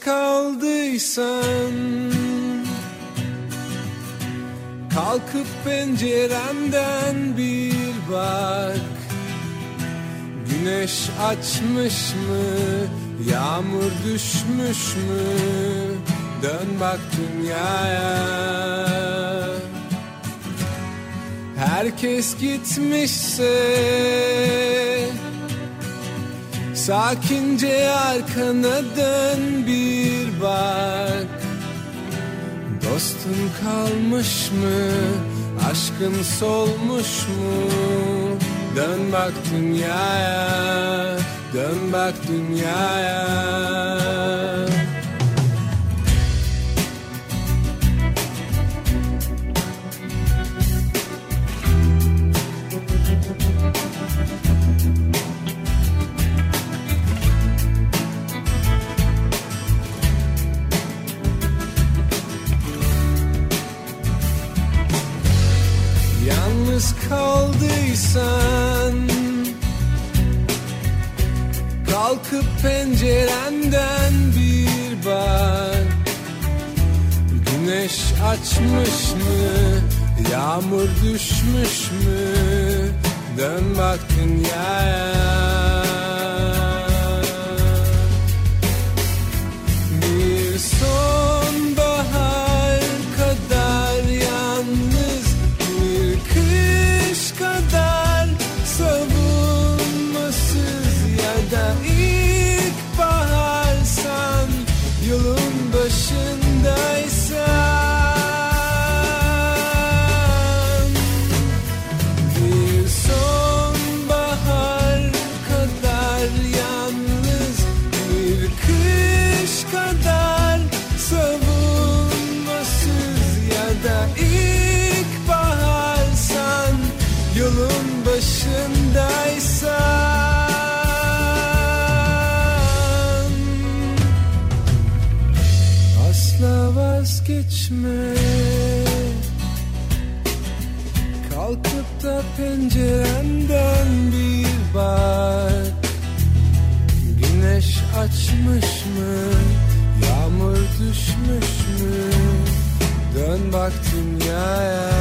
Kaldıysan Kalkıp pencerenden bir bak. Güneş açmış mı Yağmur düşmüş mü? Dön bak dünyaya. Herkes gitmişse Sakince arkana dön bir bak Dostun kalmış mı? Aşkın solmuş mu? Dön bak dünyaya Dön bak dünyaya Yalnız kaldıysan Kalkıp pencerenden bir bak. Güneş açmış mı Yağmur düşmüş mü? Dön bak dünyaya dünyaya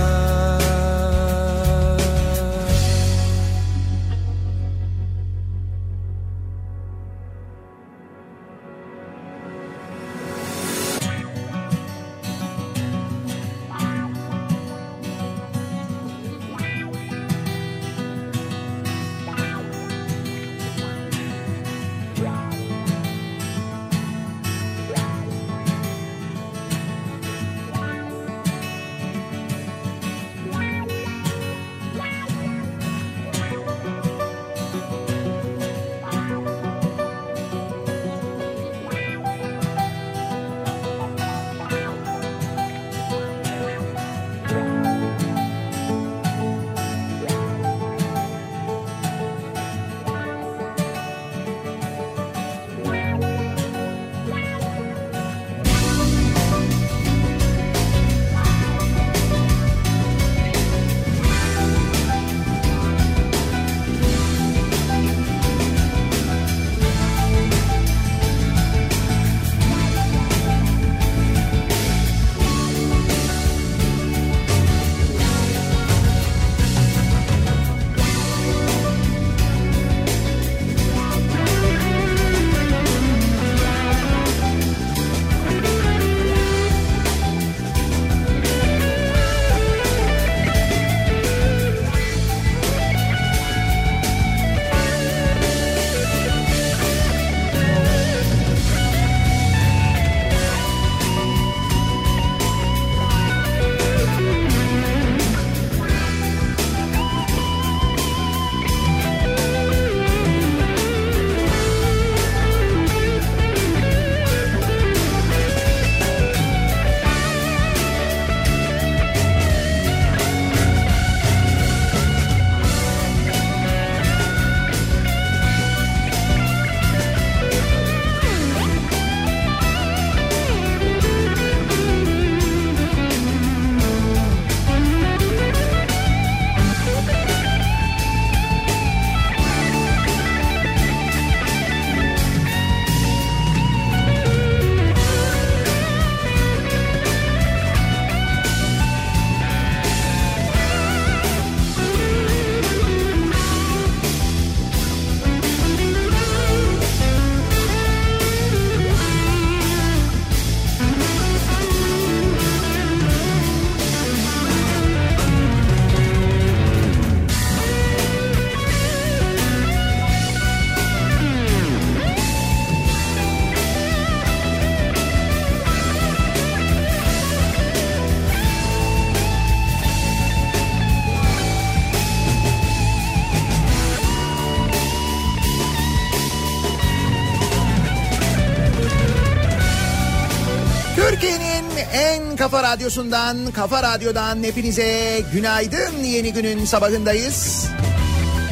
kafa radyosundan, kafa radyodan hepinize günaydın. Yeni günün sabahındayız.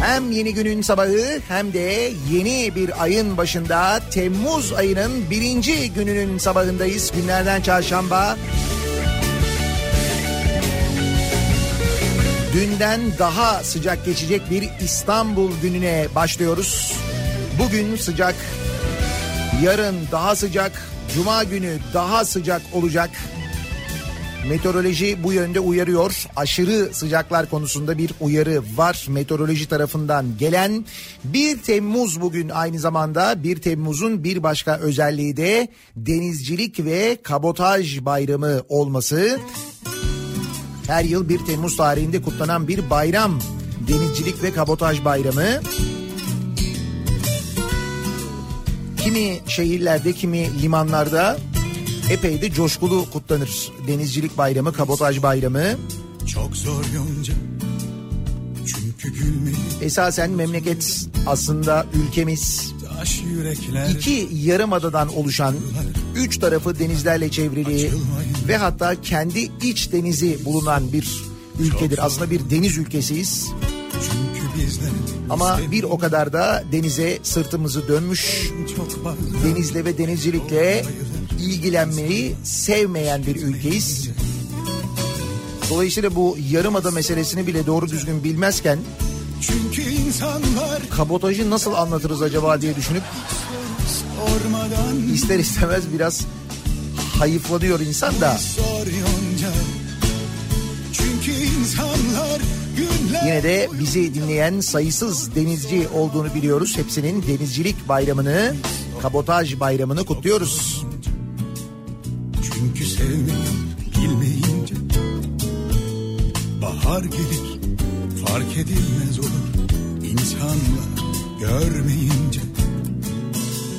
Hem yeni günün sabahı hem de yeni bir ayın başında Temmuz ayının birinci gününün sabahındayız. Günlerden çarşamba. Dünden daha sıcak geçecek bir İstanbul gününe başlıyoruz. Bugün sıcak, yarın daha sıcak, Cuma günü daha sıcak olacak. Meteoroloji bu yönde uyarıyor. Aşırı sıcaklar konusunda bir uyarı var meteoroloji tarafından gelen. 1 Temmuz bugün aynı zamanda 1 Temmuz'un bir başka özelliği de denizcilik ve kabotaj bayramı olması. Her yıl 1 Temmuz tarihinde kutlanan bir bayram denizcilik ve kabotaj bayramı. Kimi şehirlerde kimi limanlarda epey de coşkulu kutlanır. Denizcilik bayramı, kabotaj bayramı. Çok zor yonca çünkü gülmeyi. Esasen memleket aslında ülkemiz iki yarım adadan oluşan üç tarafı denizlerle çevrili ve hatta kendi iç denizi bulunan bir ülkedir. Aslında bir deniz ülkesiyiz. Ama bir o kadar da denize sırtımızı dönmüş, denizle ve denizcilikle ilgilenmeyi sevmeyen bir ülkeyiz. Dolayısıyla bu yarımada meselesini bile doğru düzgün bilmezken çünkü insanlar kabotajı nasıl anlatırız acaba diye düşünüp ister istemez biraz hayıflanıyor insan da. Çünkü insanlar Yine de bizi dinleyen sayısız denizci olduğunu biliyoruz. Hepsinin denizcilik bayramını, kabotaj bayramını kutluyoruz. Çünkü sevmeyi bilmeyince bahar gelir fark edilmez olur. İnsanlar görmeyince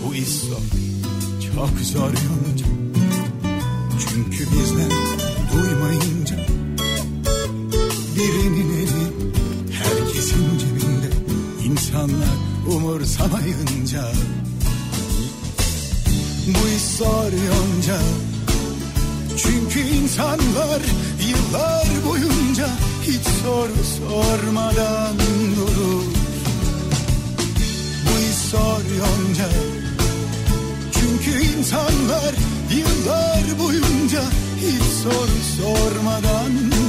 bu iş çok zor yonca çünkü bizler duymayınca birinin eli herkesin cebinde. İnsanlar umursamayınca bu iş zor yonca çünkü insanlar yıllar boyunca hiç soru sormadan durur. Bu iş yonca. Çünkü insanlar yıllar boyunca hiç soru sormadan durur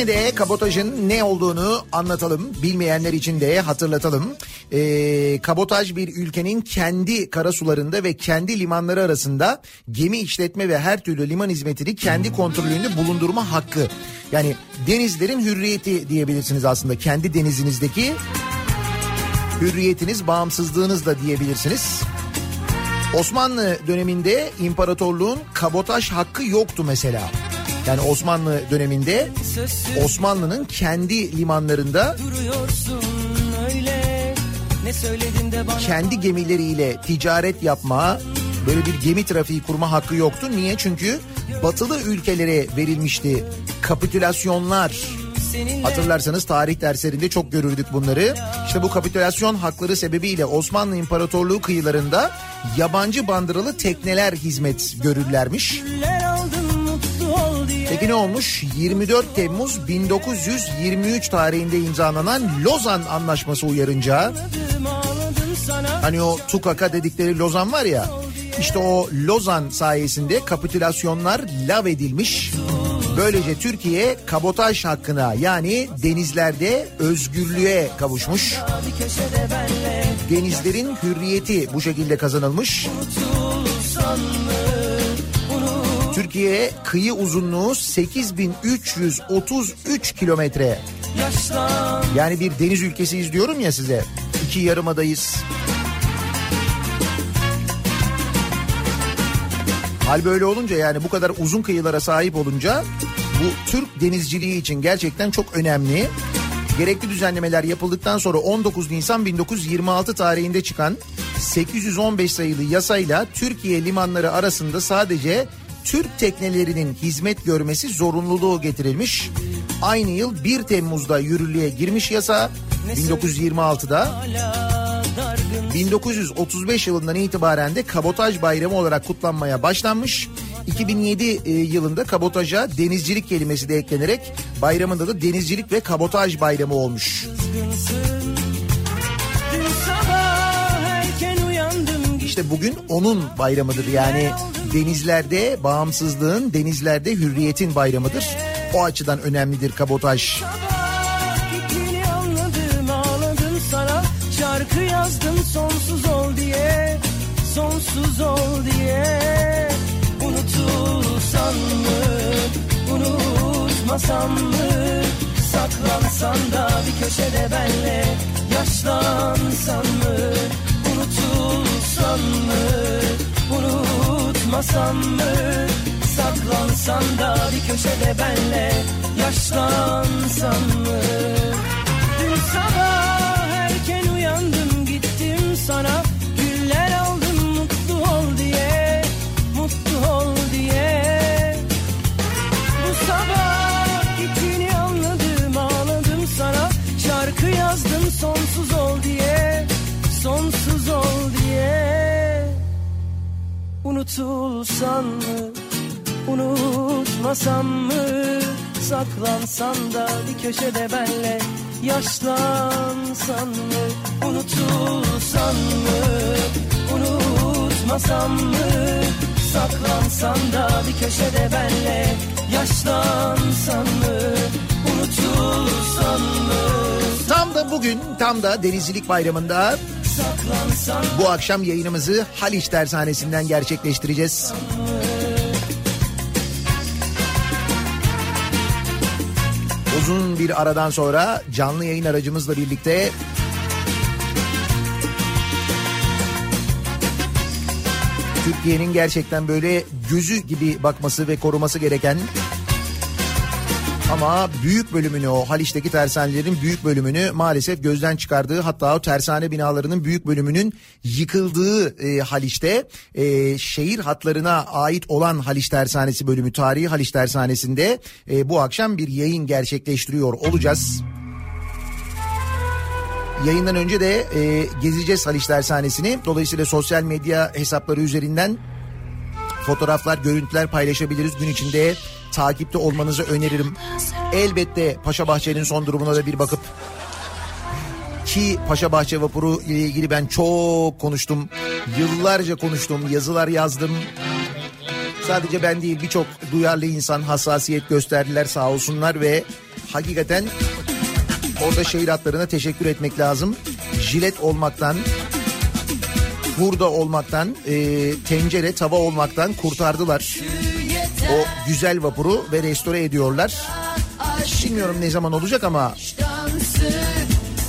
yine de kabotajın ne olduğunu anlatalım. Bilmeyenler için de hatırlatalım. Ee, kabotaj bir ülkenin kendi karasularında ve kendi limanları arasında gemi işletme ve her türlü liman hizmetini kendi kontrolünde bulundurma hakkı. Yani denizlerin hürriyeti diyebilirsiniz aslında. Kendi denizinizdeki hürriyetiniz, bağımsızlığınız da diyebilirsiniz. Osmanlı döneminde imparatorluğun kabotaj hakkı yoktu mesela. Yani Osmanlı döneminde Osmanlı'nın kendi limanlarında kendi gemileriyle ticaret yapma, böyle bir gemi trafiği kurma hakkı yoktu. Niye? Çünkü batılı ülkelere verilmişti kapitülasyonlar. Hatırlarsanız tarih derslerinde çok görürdük bunları. İşte bu kapitülasyon hakları sebebiyle Osmanlı İmparatorluğu kıyılarında yabancı bandıralı tekneler hizmet görürlermiş. Peki ne olmuş? 24 Temmuz 1923 tarihinde imzalanan Lozan Anlaşması uyarınca hani o Tukaka dedikleri Lozan var ya işte o Lozan sayesinde kapitülasyonlar lav edilmiş. Böylece Türkiye kabotaj hakkına yani denizlerde özgürlüğe kavuşmuş. Denizlerin hürriyeti bu şekilde kazanılmış. Türkiye kıyı uzunluğu 8333 kilometre. Yani bir deniz ülkesiyiz diyorum ya size. İki yarımadayız. Hal böyle olunca yani bu kadar uzun kıyılara sahip olunca bu Türk denizciliği için gerçekten çok önemli. Gerekli düzenlemeler yapıldıktan sonra 19 Nisan 1926 tarihinde çıkan 815 sayılı yasayla Türkiye limanları arasında sadece Türk teknelerinin hizmet görmesi zorunluluğu getirilmiş. Aynı yıl 1 Temmuz'da yürürlüğe girmiş yasa 1926'da 1935 yılından itibaren de kabotaj bayramı olarak kutlanmaya başlanmış. 2007 e, yılında kabotaja denizcilik kelimesi de eklenerek bayramında da denizcilik ve kabotaj bayramı olmuş. İşte bugün onun bayramıdır yani denizlerde bağımsızlığın, denizlerde hürriyetin bayramıdır. O açıdan önemlidir kabotaj. şarkı yazdım sonsuz ol diye, sonsuz ol diye. Unutulsan mı, unutmasam mı? Saklansan da bir köşede benle yaşlansan mı? Unutulsan mı, unutmasam mı? Saklansan da bir köşede benle yaşlansan mı? Dün sabah erken uyandım gittim sana Unutulsan mı? Unutmasam mı? Saklansan da bir köşede benle Yaşlansan mı? Unutulsan mı? Unutmasam mı? Saklansan da bir köşede benle Yaşlansan mı? Unutulsan mı? Tam da bugün tam da Denizcilik Bayramı'nda bu akşam yayınımızı Haliç Tersanesi'nden gerçekleştireceğiz. Uzun bir aradan sonra canlı yayın aracımızla birlikte Türkiye'nin gerçekten böyle gözü gibi bakması ve koruması gereken ama büyük bölümünü o Haliç'teki tersanelerin büyük bölümünü maalesef gözden çıkardığı hatta o tersane binalarının büyük bölümünün yıkıldığı e, Haliç'te e, şehir hatlarına ait olan Haliç Tersanesi bölümü tarihi Haliç Tersanesi'nde e, bu akşam bir yayın gerçekleştiriyor olacağız. Yayından önce de e, gezeceğiz Haliç Tersanesi'ni. Dolayısıyla sosyal medya hesapları üzerinden fotoğraflar, görüntüler paylaşabiliriz. Gün içinde takipte olmanızı öneririm. Elbette Paşa Bahçe'nin son durumuna da bir bakıp ki Paşa Bahçe vapuru ile ilgili ben çok konuştum. Yıllarca konuştum, yazılar yazdım. Sadece ben değil birçok duyarlı insan hassasiyet gösterdiler sağ olsunlar ve hakikaten orada şehir hatlarına teşekkür etmek lazım. Jilet olmaktan, hurda olmaktan, e, tencere, tava olmaktan kurtardılar. O güzel vapuru ve restore ediyorlar. Bilmiyorum ne zaman olacak ama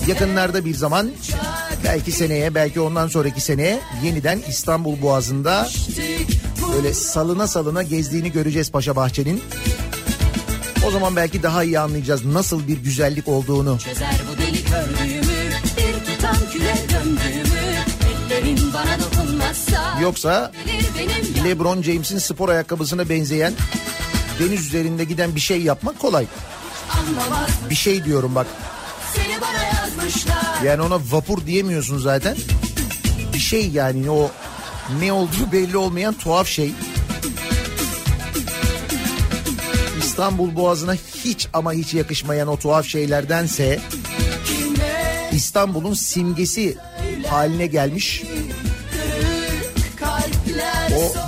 yakınlarda bir zaman belki seneye belki ondan sonraki seneye yeniden İstanbul Boğazı'nda böyle salına salına gezdiğini göreceğiz Paşa Bahçe'nin. O zaman belki daha iyi anlayacağız nasıl bir güzellik olduğunu. Çözer bu delik ördüğümü Bir tutam küle döndüğümü Yoksa LeBron James'in spor ayakkabısına benzeyen deniz üzerinde giden bir şey yapmak kolay. Bir şey diyorum bak. Yani ona vapur diyemiyorsun zaten. Bir şey yani o ne olduğu belli olmayan tuhaf şey. İstanbul Boğazı'na hiç ama hiç yakışmayan o tuhaf şeylerdense İstanbul'un simgesi haline gelmiş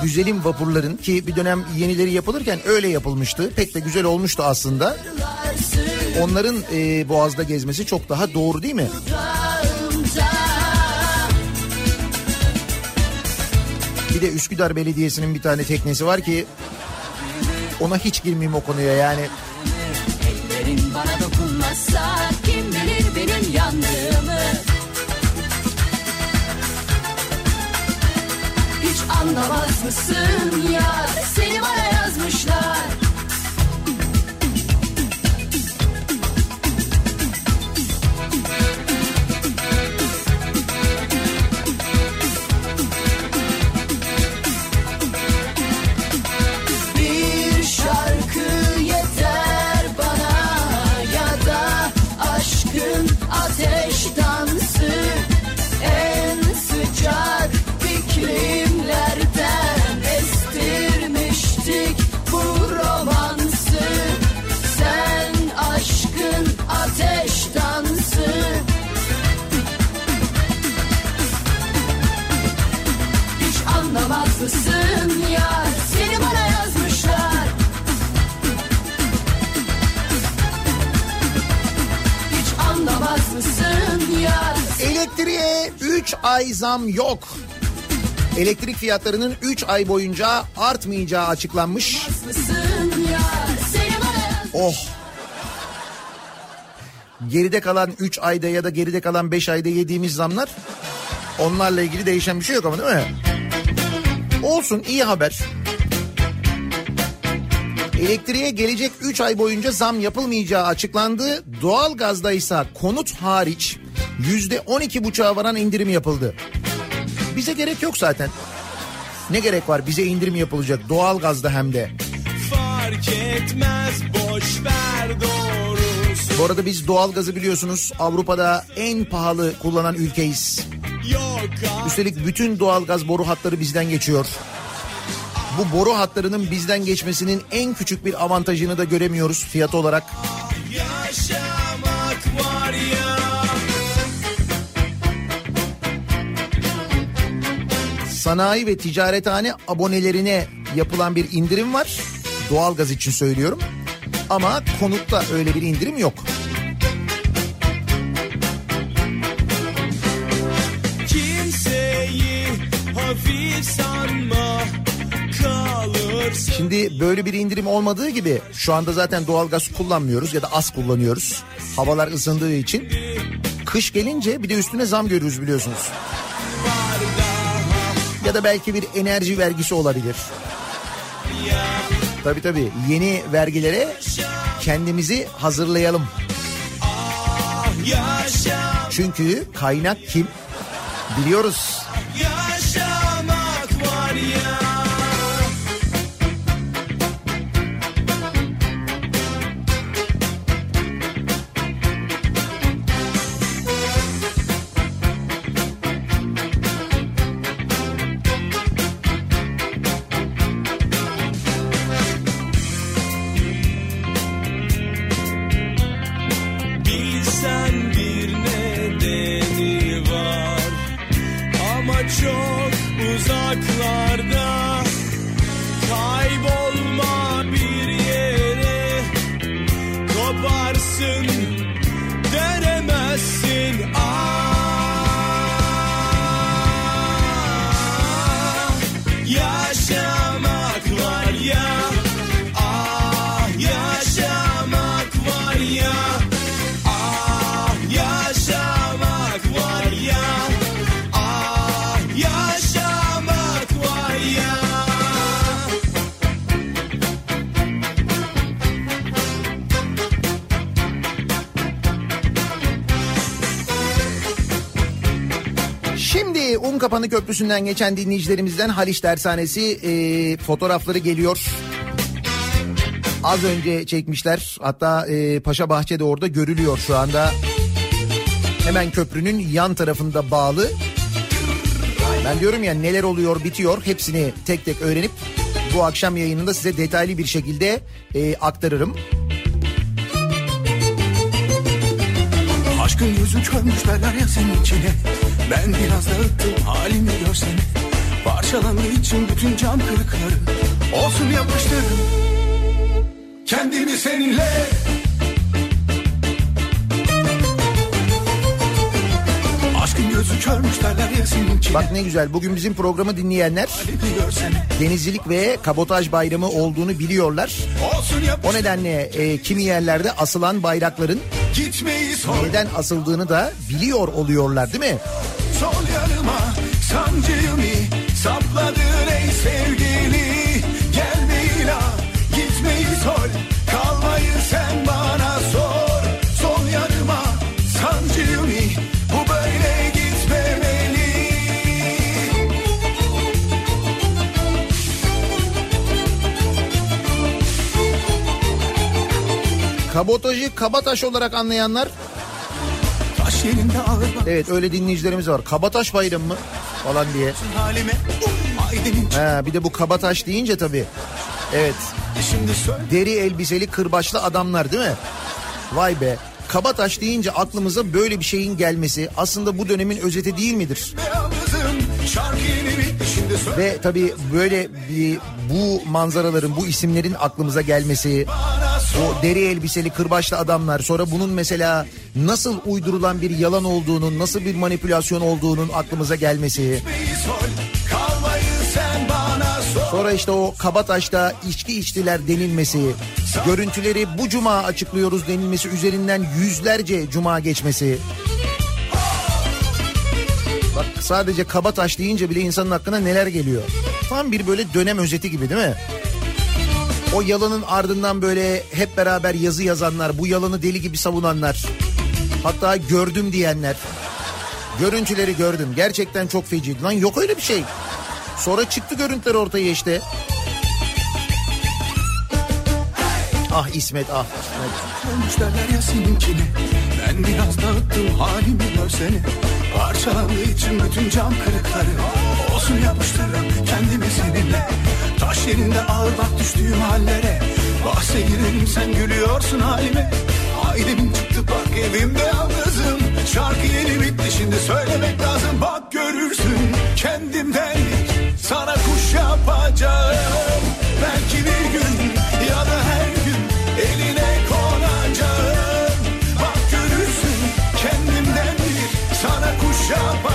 güzelim vapurların ki bir dönem yenileri yapılırken öyle yapılmıştı. Pek de güzel olmuştu aslında. Onların e, boğazda gezmesi çok daha doğru değil mi? Bir de Üsküdar Belediyesi'nin bir tane teknesi var ki ona hiç girmeyeyim o konuya yani. Anlamaz mısın ya? Seni bana 3 ay zam yok. Elektrik fiyatlarının 3 ay boyunca artmayacağı açıklanmış. Oh. Geride kalan 3 ayda ya da geride kalan 5 ayda yediğimiz zamlar onlarla ilgili değişen bir şey yok ama değil mi? Olsun iyi haber. Elektriğe gelecek 3 ay boyunca zam yapılmayacağı açıklandı. Doğalgazda ise konut hariç %12,5'a varan indirim yapıldı. Bize gerek yok zaten. Ne gerek var bize indirim yapılacak doğalgazda hem de. Fark etmez boş ver doğrusu Bu arada biz doğalgazı biliyorsunuz Avrupa'da en pahalı kullanan ülkeyiz. Üstelik bütün doğalgaz boru hatları bizden geçiyor. Bu boru hatlarının bizden geçmesinin en küçük bir avantajını da göremiyoruz fiyat olarak. yaşamak var Sanayi ve ticarethane abonelerine yapılan bir indirim var. Doğalgaz için söylüyorum. Ama konutta öyle bir indirim yok. Şimdi böyle bir indirim olmadığı gibi şu anda zaten doğalgaz kullanmıyoruz ya da az kullanıyoruz. Havalar ısındığı için. Kış gelince bir de üstüne zam görürüz biliyorsunuz. Da belki bir enerji vergisi olabilir. Tabii tabii yeni vergilere kendimizi hazırlayalım. Çünkü kaynak kim? Biliyoruz. Köprüsü'nden geçen dinleyicilerimizden Haliç Dershanesi e, fotoğrafları geliyor. Az önce çekmişler. Hatta e, Paşa Bahçe'de orada görülüyor şu anda. Hemen köprünün yan tarafında bağlı. Ben diyorum ya neler oluyor bitiyor hepsini tek tek öğrenip bu akşam yayınında size detaylı bir şekilde e, aktarırım. Aşkın yüzü çölmüş derler ya senin içine. Ben biraz dağıttım halimi görsene. Parçalandığı için bütün cam kırıkları. Olsun yapıştırdım Kendimi seninle gözü körmüş derler ya seninki Bak ne güzel bugün bizim programı dinleyenler denizcilik ve kabotaj bayramı olduğunu biliyorlar. O nedenle e, kimi yerlerde asılan bayrakların neden asıldığını da biliyor oluyorlar değil mi? Sol yanıma sancıyımı sapladın ey sevgili Kabotajı kabataş olarak anlayanlar evet öyle dinleyicilerimiz var. Kabataş bayramı mı falan diye. Ha, bir de bu kabataş deyince tabii. Evet şimdi söyle deri elbiseli kırbaçlı adamlar değil mi? Vay be. Kabataş deyince aklımıza böyle bir şeyin gelmesi aslında bu dönemin özeti değil midir? Ve tabii böyle bir bu manzaraların, bu isimlerin aklımıza gelmesi, o deri elbiseli kırbaçlı adamlar, sonra bunun mesela nasıl uydurulan bir yalan olduğunun, nasıl bir manipülasyon olduğunun aklımıza gelmesi, sonra işte o Kabataş'ta içki içtiler denilmesi, görüntüleri bu cuma açıklıyoruz denilmesi üzerinden yüzlerce cuma geçmesi. Bak sadece Kabataş deyince bile insanın aklına neler geliyor. Tam bir böyle dönem özeti gibi değil mi? O yalanın ardından böyle hep beraber yazı yazanlar, bu yalanı deli gibi savunanlar. Hatta gördüm diyenler. Görüntüleri gördüm. Gerçekten çok feciydi. Lan yok öyle bir şey. Sonra çıktı görüntüler ortaya işte. Ah İsmet ah Ben biraz dağıttım halimi görsene Parçalandığı için bütün cam kırıkları Olsun yapıştırırım kendimi seninle. Taş yerinde ağır bak düştüğüm hallere. Bahse girelim sen gülüyorsun halime. Ailemin çıktı bak evimde yalnızım. Şarkı yeni bitti şimdi söylemek lazım. Bak görürsün kendimden Sana kuş yapacağım. Belki bir gün ya da her gün eline konacağım. Bak görürsün kendimden bir sana kuş yapacağım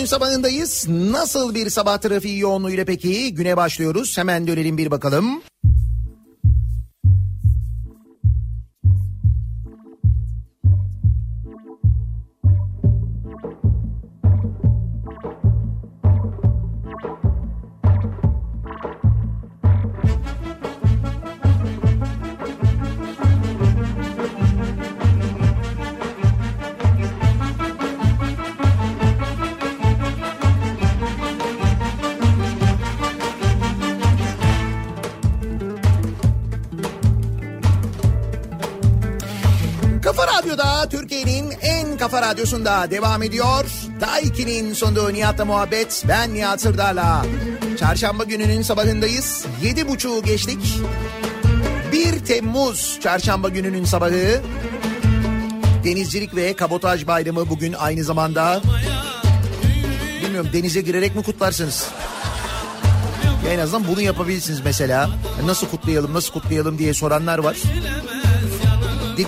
Gününün sabahındayız. Nasıl bir sabah trafiği yoğunluğuyla peki? Güne başlıyoruz. Hemen dönelim bir bakalım. Kafa radyosunda devam ediyor. Daiki'nin sonunda Nihat'la muhabbet. Ben Nihat Sırdar'la. Çarşamba gününün sabahındayız. Yedi buçuğu geçtik. 1 Temmuz çarşamba gününün sabahı. Denizcilik ve kabotaj bayramı bugün aynı zamanda. Bilmiyorum denize girerek mi kutlarsınız? Ya en azından bunu yapabilirsiniz mesela. Nasıl kutlayalım, nasıl kutlayalım diye soranlar var.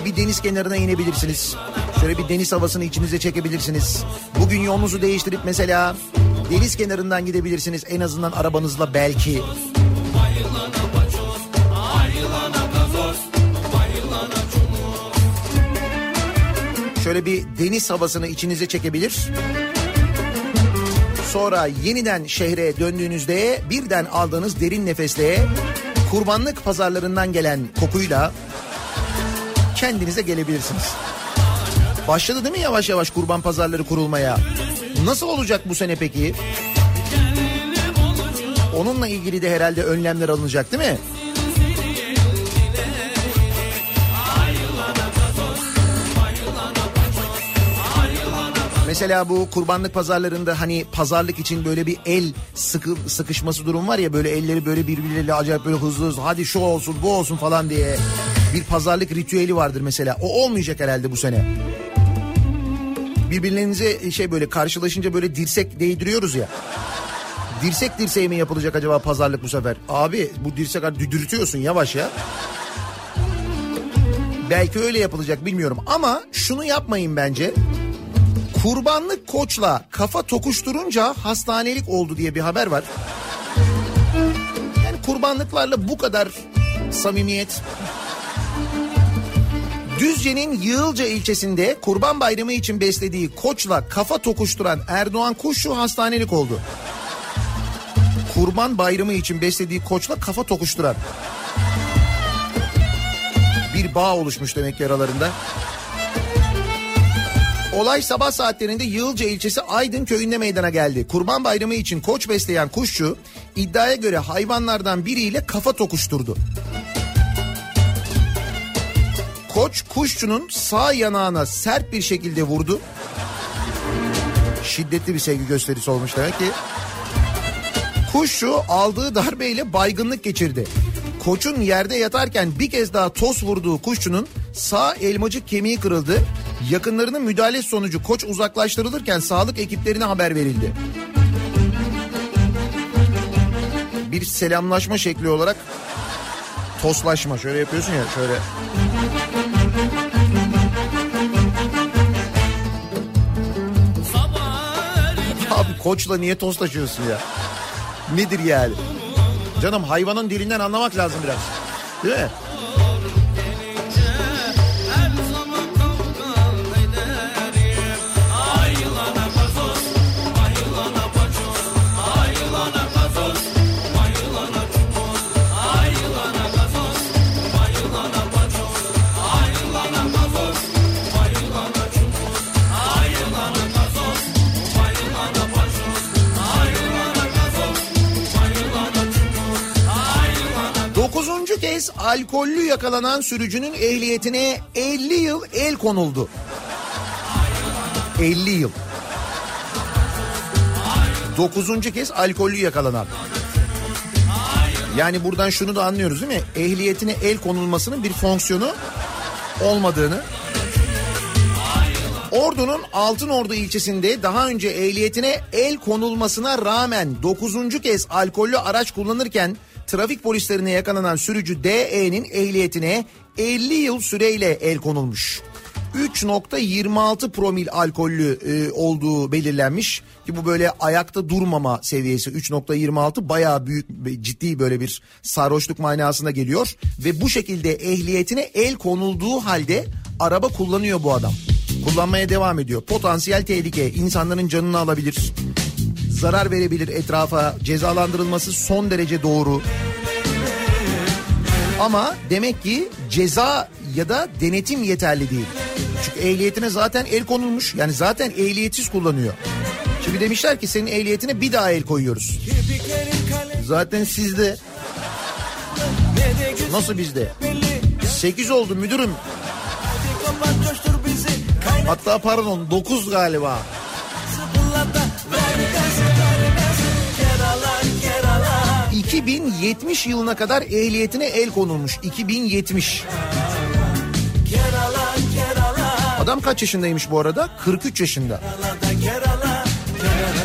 Bir deniz kenarına inebilirsiniz. Şöyle bir deniz havasını içinize çekebilirsiniz. Bugün yolunuzu değiştirip mesela deniz kenarından gidebilirsiniz. En azından arabanızla belki. Şöyle bir deniz havasını içinize çekebilir. sonra yeniden şehre döndüğünüzde birden aldığınız derin nefesle kurbanlık pazarlarından gelen kokuyla kendinize gelebilirsiniz. Başladı değil mi yavaş yavaş kurban pazarları kurulmaya? Nasıl olacak bu sene peki? Onunla ilgili de herhalde önlemler alınacak değil mi? Mesela bu kurbanlık pazarlarında hani pazarlık için böyle bir el sıkı, sıkışması durum var ya böyle elleri böyle birbirleriyle acayip böyle hızlı hızlı hadi şu olsun bu olsun falan diye bir pazarlık ritüeli vardır mesela. O olmayacak herhalde bu sene. Birbirlerinize şey böyle karşılaşınca böyle dirsek değdiriyoruz ya. Dirsek dirseğe mi yapılacak acaba pazarlık bu sefer? Abi bu dirsek düdürtüyorsun yavaş ya. Belki öyle yapılacak bilmiyorum ama şunu yapmayın bence. Kurbanlık koçla kafa tokuşturunca hastanelik oldu diye bir haber var. Yani kurbanlıklarla bu kadar samimiyet. Düzce'nin Yığılca ilçesinde kurban bayramı için beslediği koçla kafa tokuşturan Erdoğan Kuşçu hastanelik oldu. Kurban bayramı için beslediği koçla kafa tokuşturan. Bir bağ oluşmuş demek ki aralarında. Olay sabah saatlerinde Yığılca ilçesi Aydın köyünde meydana geldi. Kurban bayramı için koç besleyen kuşçu iddiaya göre hayvanlardan biriyle kafa tokuşturdu. Koç kuşçunun sağ yanağına sert bir şekilde vurdu. Şiddetli bir sevgi gösterisi olmuş demek ki. Kuşçu aldığı darbeyle baygınlık geçirdi. Koçun yerde yatarken bir kez daha toz vurduğu kuşçunun sağ elmacık kemiği kırıldı. Yakınlarının müdahale sonucu koç uzaklaştırılırken sağlık ekiplerine haber verildi. Bir selamlaşma şekli olarak toslaşma şöyle yapıyorsun ya şöyle. Koçla niye toslaşıyorsun ya? Nedir yani? Canım hayvanın dilinden anlamak lazım biraz. Değil mi? Alkollü yakalanan sürücünün ehliyetine 50 yıl el konuldu. 50 yıl. Dokuzuncu kez alkollü yakalanan. Yani buradan şunu da anlıyoruz değil mi? Ehliyetine el konulmasının bir fonksiyonu olmadığını. Ordu'nun Altınordu ilçesinde daha önce ehliyetine el konulmasına rağmen 9. kez alkollü araç kullanırken trafik polislerine yakalanan sürücü DE'nin ehliyetine 50 yıl süreyle el konulmuş. 3.26 promil alkollü e, olduğu belirlenmiş ki bu böyle ayakta durmama seviyesi 3.26 bayağı büyük ciddi böyle bir sarhoşluk manasına geliyor ve bu şekilde ehliyetine el konulduğu halde araba kullanıyor bu adam. Kullanmaya devam ediyor. Potansiyel tehlike insanların canını alabilir. Zarar verebilir etrafa. Cezalandırılması son derece doğru. Ama demek ki ceza ya da denetim yeterli değil. Çünkü ehliyetine zaten el konulmuş. Yani zaten ehliyetsiz kullanıyor. Şimdi demişler ki senin ehliyetine bir daha el koyuyoruz. Zaten sizde. Nasıl bizde? 8 oldu müdürüm. Hatta pardon 9 galiba. 2070 yılına kadar ehliyetine el konulmuş. 2070. Adam kaç yaşındaymış bu arada? 43 yaşında.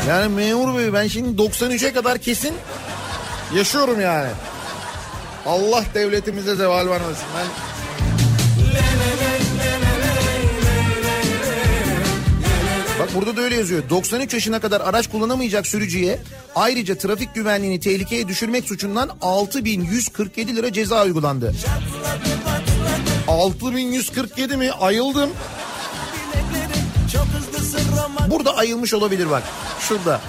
Yani memur bey ben şimdi 93'e kadar kesin yaşıyorum yani. Allah devletimize zeval vermesin. Ben Bak burada da öyle yazıyor. 93 yaşına kadar araç kullanamayacak sürücüye ayrıca trafik güvenliğini tehlikeye düşürmek suçundan 6147 lira ceza uygulandı. 6147 mi? Ayıldım. Burada ayılmış olabilir bak. Şurada.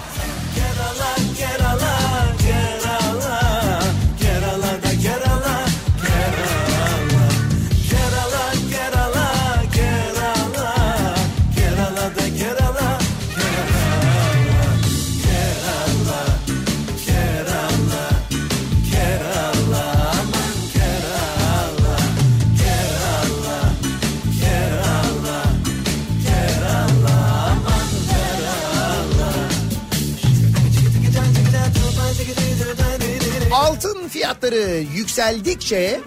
Yükseldikçe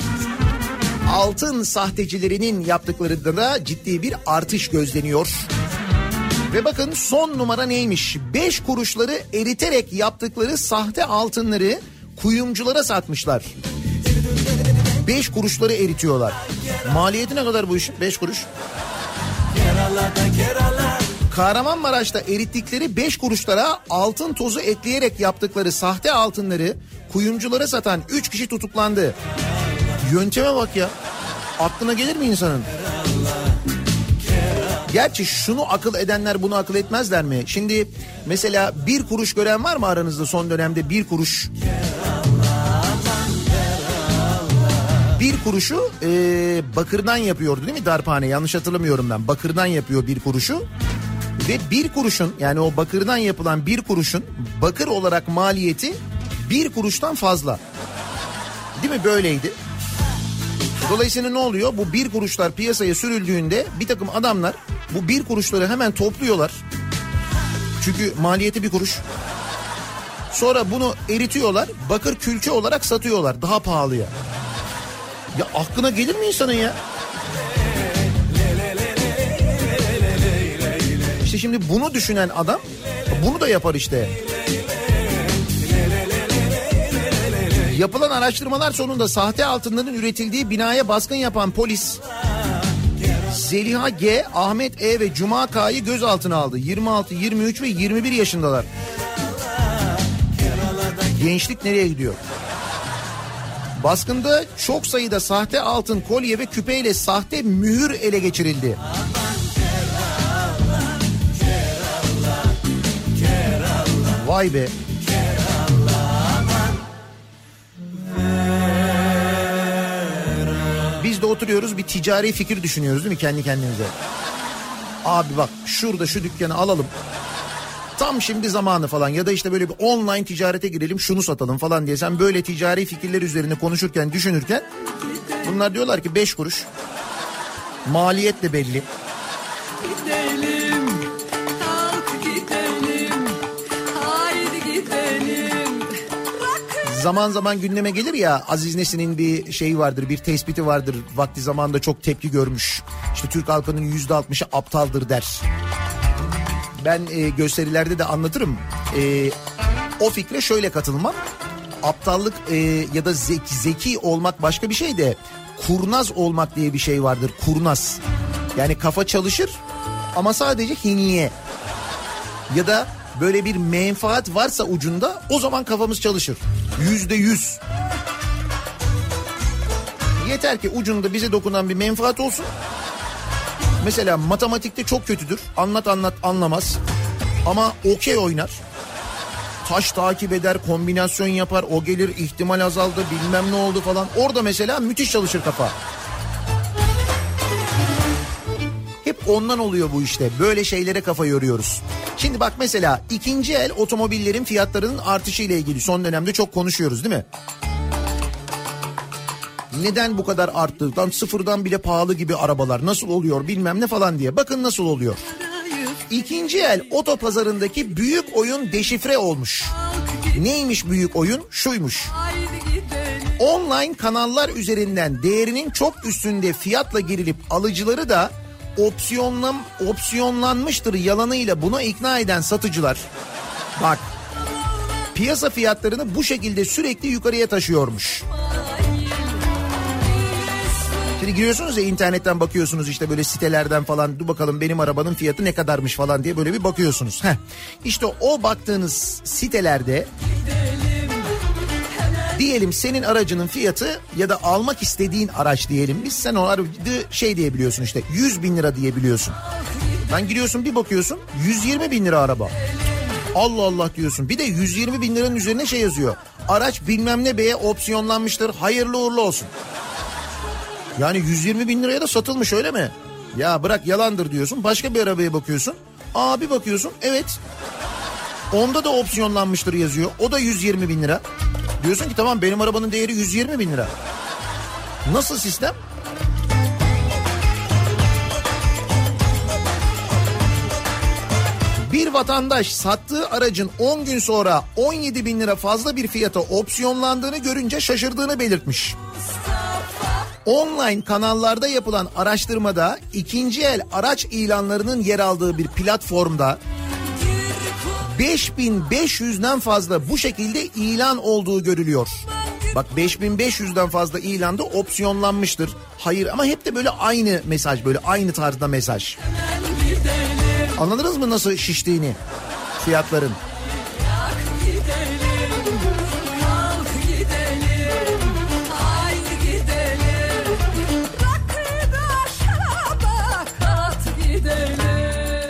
altın sahtecilerinin yaptıklarında da ciddi bir artış gözleniyor. Ve bakın son numara neymiş? 5 kuruşları eriterek yaptıkları sahte altınları kuyumculara satmışlar. 5 kuruşları eritiyorlar. Maliyeti ne kadar bu işin? 5 kuruş. Kahramanmaraş'ta erittikleri 5 kuruşlara altın tozu ekleyerek yaptıkları sahte altınları kuyumculara satan 3 kişi tutuklandı. Yönteme bak ya. Aklına gelir mi insanın? Gerçi şunu akıl edenler bunu akıl etmezler mi? Şimdi mesela bir kuruş gören var mı aranızda son dönemde bir kuruş? Bir kuruşu e, bakırdan yapıyordu değil mi darphane? Yanlış hatırlamıyorum ben. Bakırdan yapıyor bir kuruşu. Ve bir kuruşun yani o bakırdan yapılan bir kuruşun bakır olarak maliyeti bir kuruştan fazla. Değil mi böyleydi? Dolayısıyla ne oluyor? Bu bir kuruşlar piyasaya sürüldüğünde bir takım adamlar bu bir kuruşları hemen topluyorlar. Çünkü maliyeti bir kuruş. Sonra bunu eritiyorlar. Bakır külçe olarak satıyorlar daha pahalıya. Ya aklına gelir mi insanın ya? İşte şimdi bunu düşünen adam bunu da yapar işte. Yapılan araştırmalar sonunda sahte altınların üretildiği binaya baskın yapan polis Zeliha G, Ahmet E ve Cuma K'yı gözaltına aldı. 26, 23 ve 21 yaşındalar. Gençlik nereye gidiyor? Baskında çok sayıda sahte altın kolye ve küpeyle sahte mühür ele geçirildi. Vay be. Biz de oturuyoruz bir ticari fikir düşünüyoruz değil mi kendi kendimize? Abi bak şurada şu dükkanı alalım. Tam şimdi zamanı falan ya da işte böyle bir online ticarete girelim şunu satalım falan diye sen böyle ticari fikirler üzerine konuşurken düşünürken bunlar diyorlar ki 5 kuruş maliyet de belli. Zaman zaman gündeme gelir ya Aziz Nesin'in bir şeyi vardır bir tespiti vardır vakti zamanında çok tepki görmüş. İşte Türk halkının yüzde altmışı aptaldır der. Ben e, gösterilerde de anlatırım. E, o fikre şöyle katılmam. Aptallık e, ya da zeki, zeki olmak başka bir şey de kurnaz olmak diye bir şey vardır. Kurnaz. Yani kafa çalışır ama sadece hinliye. Ya da böyle bir menfaat varsa ucunda o zaman kafamız çalışır. Yüzde yüz. Yeter ki ucunda bize dokunan bir menfaat olsun. Mesela matematikte çok kötüdür. Anlat anlat anlamaz. Ama okey oynar. Taş takip eder, kombinasyon yapar, o gelir, ihtimal azaldı, bilmem ne oldu falan. Orada mesela müthiş çalışır kafa. Ondan oluyor bu işte. Böyle şeylere kafa yoruyoruz. Şimdi bak mesela ikinci el otomobillerin fiyatlarının artışı ile ilgili son dönemde çok konuşuyoruz değil mi? Neden bu kadar arttı? Lan sıfırdan bile pahalı gibi arabalar nasıl oluyor bilmem ne falan diye. Bakın nasıl oluyor. İkinci el oto pazarındaki büyük oyun deşifre olmuş. Neymiş büyük oyun? Şuymuş. Online kanallar üzerinden değerinin çok üstünde fiyatla girilip alıcıları da opsiyonlam opsiyonlanmıştır yalanıyla buna ikna eden satıcılar. Bak piyasa fiyatlarını bu şekilde sürekli yukarıya taşıyormuş. Şimdi giriyorsunuz ya internetten bakıyorsunuz işte böyle sitelerden falan dur bakalım benim arabanın fiyatı ne kadarmış falan diye böyle bir bakıyorsunuz. Heh. İşte o baktığınız sitelerde diyelim senin aracının fiyatı ya da almak istediğin araç diyelim biz sen o aracı şey diyebiliyorsun işte 100 bin lira diyebiliyorsun. Ben giriyorsun bir bakıyorsun 120 bin lira araba. Allah Allah diyorsun. Bir de 120 bin liranın üzerine şey yazıyor. Araç bilmem ne beye opsiyonlanmıştır. Hayırlı uğurlu olsun. Yani 120 bin liraya da satılmış öyle mi? Ya bırak yalandır diyorsun. Başka bir arabaya bakıyorsun. Aa bir bakıyorsun evet. Onda da opsiyonlanmıştır yazıyor. O da 120 bin lira. Diyorsun ki tamam benim arabanın değeri 120 bin lira. Nasıl sistem? Bir vatandaş sattığı aracın 10 gün sonra 17 bin lira fazla bir fiyata opsiyonlandığını görünce şaşırdığını belirtmiş. Online kanallarda yapılan araştırmada ikinci el araç ilanlarının yer aldığı bir platformda 5500'den fazla bu şekilde ilan olduğu görülüyor. Bak 5500'den fazla ilanda opsiyonlanmıştır. Hayır ama hep de böyle aynı mesaj böyle aynı tarzda mesaj. Anladınız mı nasıl şiştiğini fiyatların?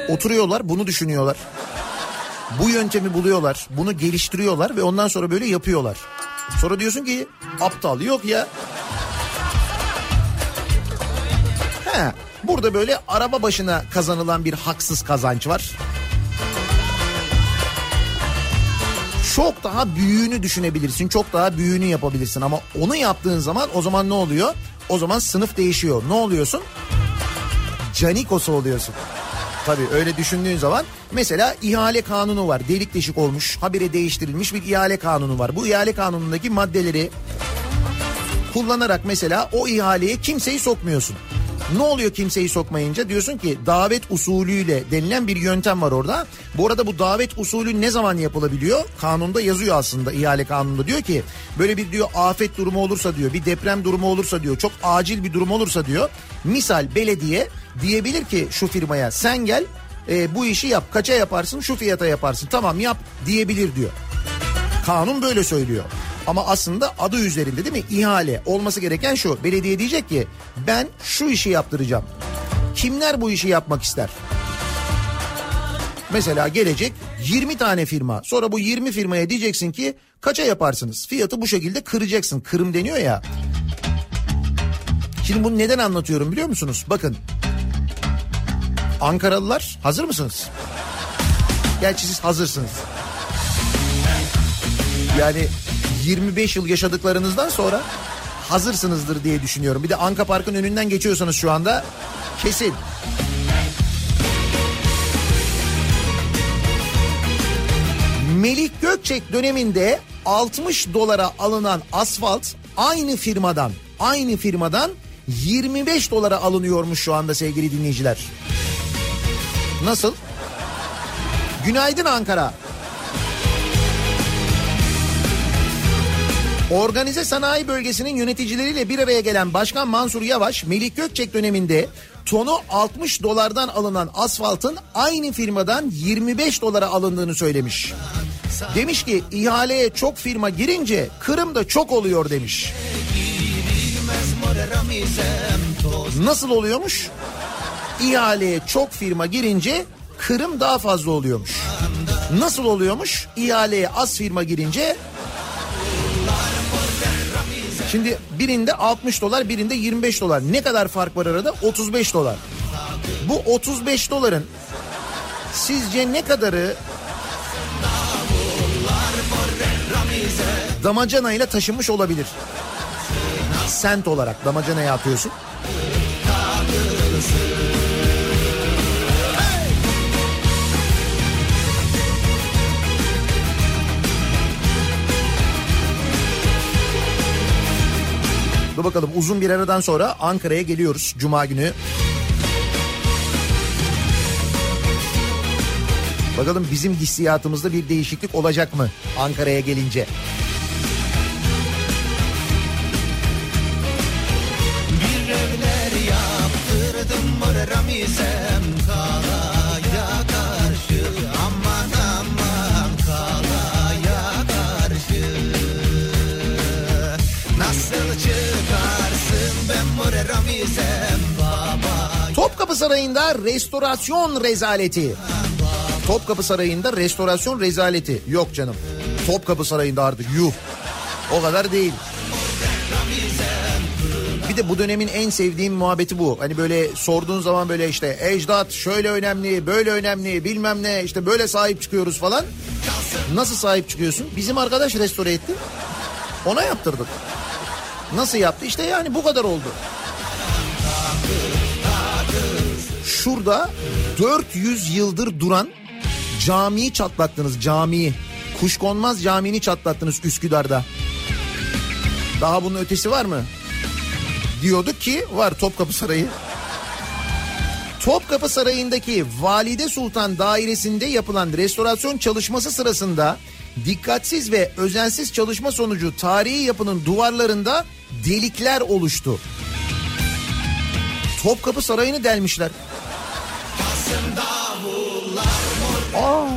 Oturuyorlar bunu düşünüyorlar. Bu yöntemi buluyorlar. Bunu geliştiriyorlar ve ondan sonra böyle yapıyorlar. Sonra diyorsun ki aptal yok ya. He, burada böyle araba başına kazanılan bir haksız kazanç var. Çok daha büyüğünü düşünebilirsin. Çok daha büyüğünü yapabilirsin ama onu yaptığın zaman o zaman ne oluyor? O zaman sınıf değişiyor. Ne oluyorsun? Canikosu oluyorsun. Tabii öyle düşündüğün zaman mesela ihale kanunu var. Delik deşik olmuş, habire değiştirilmiş bir ihale kanunu var. Bu ihale kanunundaki maddeleri kullanarak mesela o ihaleye kimseyi sokmuyorsun. Ne oluyor kimseyi sokmayınca? Diyorsun ki davet usulüyle denilen bir yöntem var orada. Bu arada bu davet usulü ne zaman yapılabiliyor? Kanunda yazıyor aslında ihale kanununda. Diyor ki böyle bir diyor afet durumu olursa diyor bir deprem durumu olursa diyor çok acil bir durum olursa diyor. Misal belediye diyebilir ki şu firmaya sen gel e, bu işi yap kaça yaparsın şu fiyata yaparsın tamam yap diyebilir diyor. Kanun böyle söylüyor. Ama aslında adı üzerinde değil mi? İhale olması gereken şu. Belediye diyecek ki ben şu işi yaptıracağım. Kimler bu işi yapmak ister? Mesela gelecek 20 tane firma. Sonra bu 20 firmaya diyeceksin ki kaça yaparsınız? Fiyatı bu şekilde kıracaksın. Kırım deniyor ya. Şimdi bunu neden anlatıyorum biliyor musunuz? Bakın. Ankaralılar hazır mısınız? Gerçi siz hazırsınız. Yani 25 yıl yaşadıklarınızdan sonra hazırsınızdır diye düşünüyorum. Bir de Anka Park'ın önünden geçiyorsanız şu anda kesin. Melih Gökçek döneminde 60 dolara alınan asfalt aynı firmadan aynı firmadan 25 dolara alınıyormuş şu anda sevgili dinleyiciler. Nasıl? Günaydın Ankara. Organize sanayi bölgesinin yöneticileriyle bir araya gelen Başkan Mansur Yavaş, Melik Gökçek döneminde tonu 60 dolardan alınan asfaltın aynı firmadan 25 dolara alındığını söylemiş. Demiş ki ihaleye çok firma girince kırım da çok oluyor demiş. Nasıl oluyormuş? İhaleye çok firma girince kırım daha fazla oluyormuş. Nasıl oluyormuş? İhaleye az firma girince Şimdi birinde 60 dolar birinde 25 dolar. Ne kadar fark var arada? 35 dolar. Bu 35 doların sizce ne kadarı damacana ile taşınmış olabilir? Sent olarak damacanaya atıyorsun. Dur bakalım uzun bir aradan sonra Ankara'ya geliyoruz Cuma günü. Bakalım bizim hissiyatımızda bir değişiklik olacak mı Ankara'ya gelince? Bir evler yaptırdım mor Topkapı Sarayı'nda restorasyon rezaleti. Topkapı Sarayı'nda restorasyon rezaleti. Yok canım. Topkapı Sarayı'nda artık yuh. O kadar değil. Bir de bu dönemin en sevdiğim muhabbeti bu. Hani böyle sorduğun zaman böyle işte ecdat şöyle önemli, böyle önemli, bilmem ne işte böyle sahip çıkıyoruz falan. Nasıl sahip çıkıyorsun? Bizim arkadaş restore etti. Ona yaptırdık. Nasıl yaptı? İşte yani bu kadar oldu. Şurada 400 yıldır duran Camiyi çatlattınız camiyi. Kuşkonmaz camini çatlattınız Üsküdar'da. Daha bunun ötesi var mı? Diyorduk ki var Topkapı Sarayı. Topkapı Sarayı'ndaki Valide Sultan dairesinde yapılan restorasyon çalışması sırasında dikkatsiz ve özensiz çalışma sonucu tarihi yapının duvarlarında delikler oluştu. Topkapı Sarayı'nı delmişler. Aa.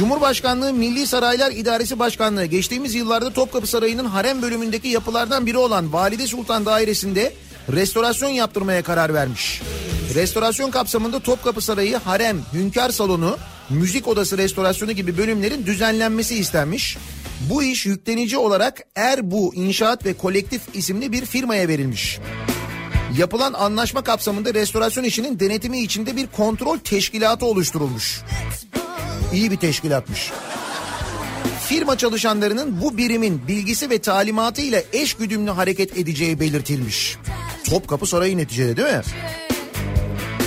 Cumhurbaşkanlığı Milli Saraylar İdaresi Başkanlığı geçtiğimiz yıllarda Topkapı Sarayı'nın harem bölümündeki yapılardan biri olan Valide Sultan Dairesi'nde restorasyon yaptırmaya karar vermiş. Restorasyon kapsamında Topkapı Sarayı, harem, hünkâr salonu, müzik odası restorasyonu gibi bölümlerin düzenlenmesi istenmiş. Bu iş yüklenici olarak Erbu İnşaat ve Kolektif isimli bir firmaya verilmiş. Yapılan anlaşma kapsamında restorasyon işinin denetimi içinde bir kontrol teşkilatı oluşturulmuş. İyi bir teşkilatmış. Firma çalışanlarının bu birimin bilgisi ve talimatı ile eş güdümlü hareket edeceği belirtilmiş. Topkapı Sarayı neticede değil mi?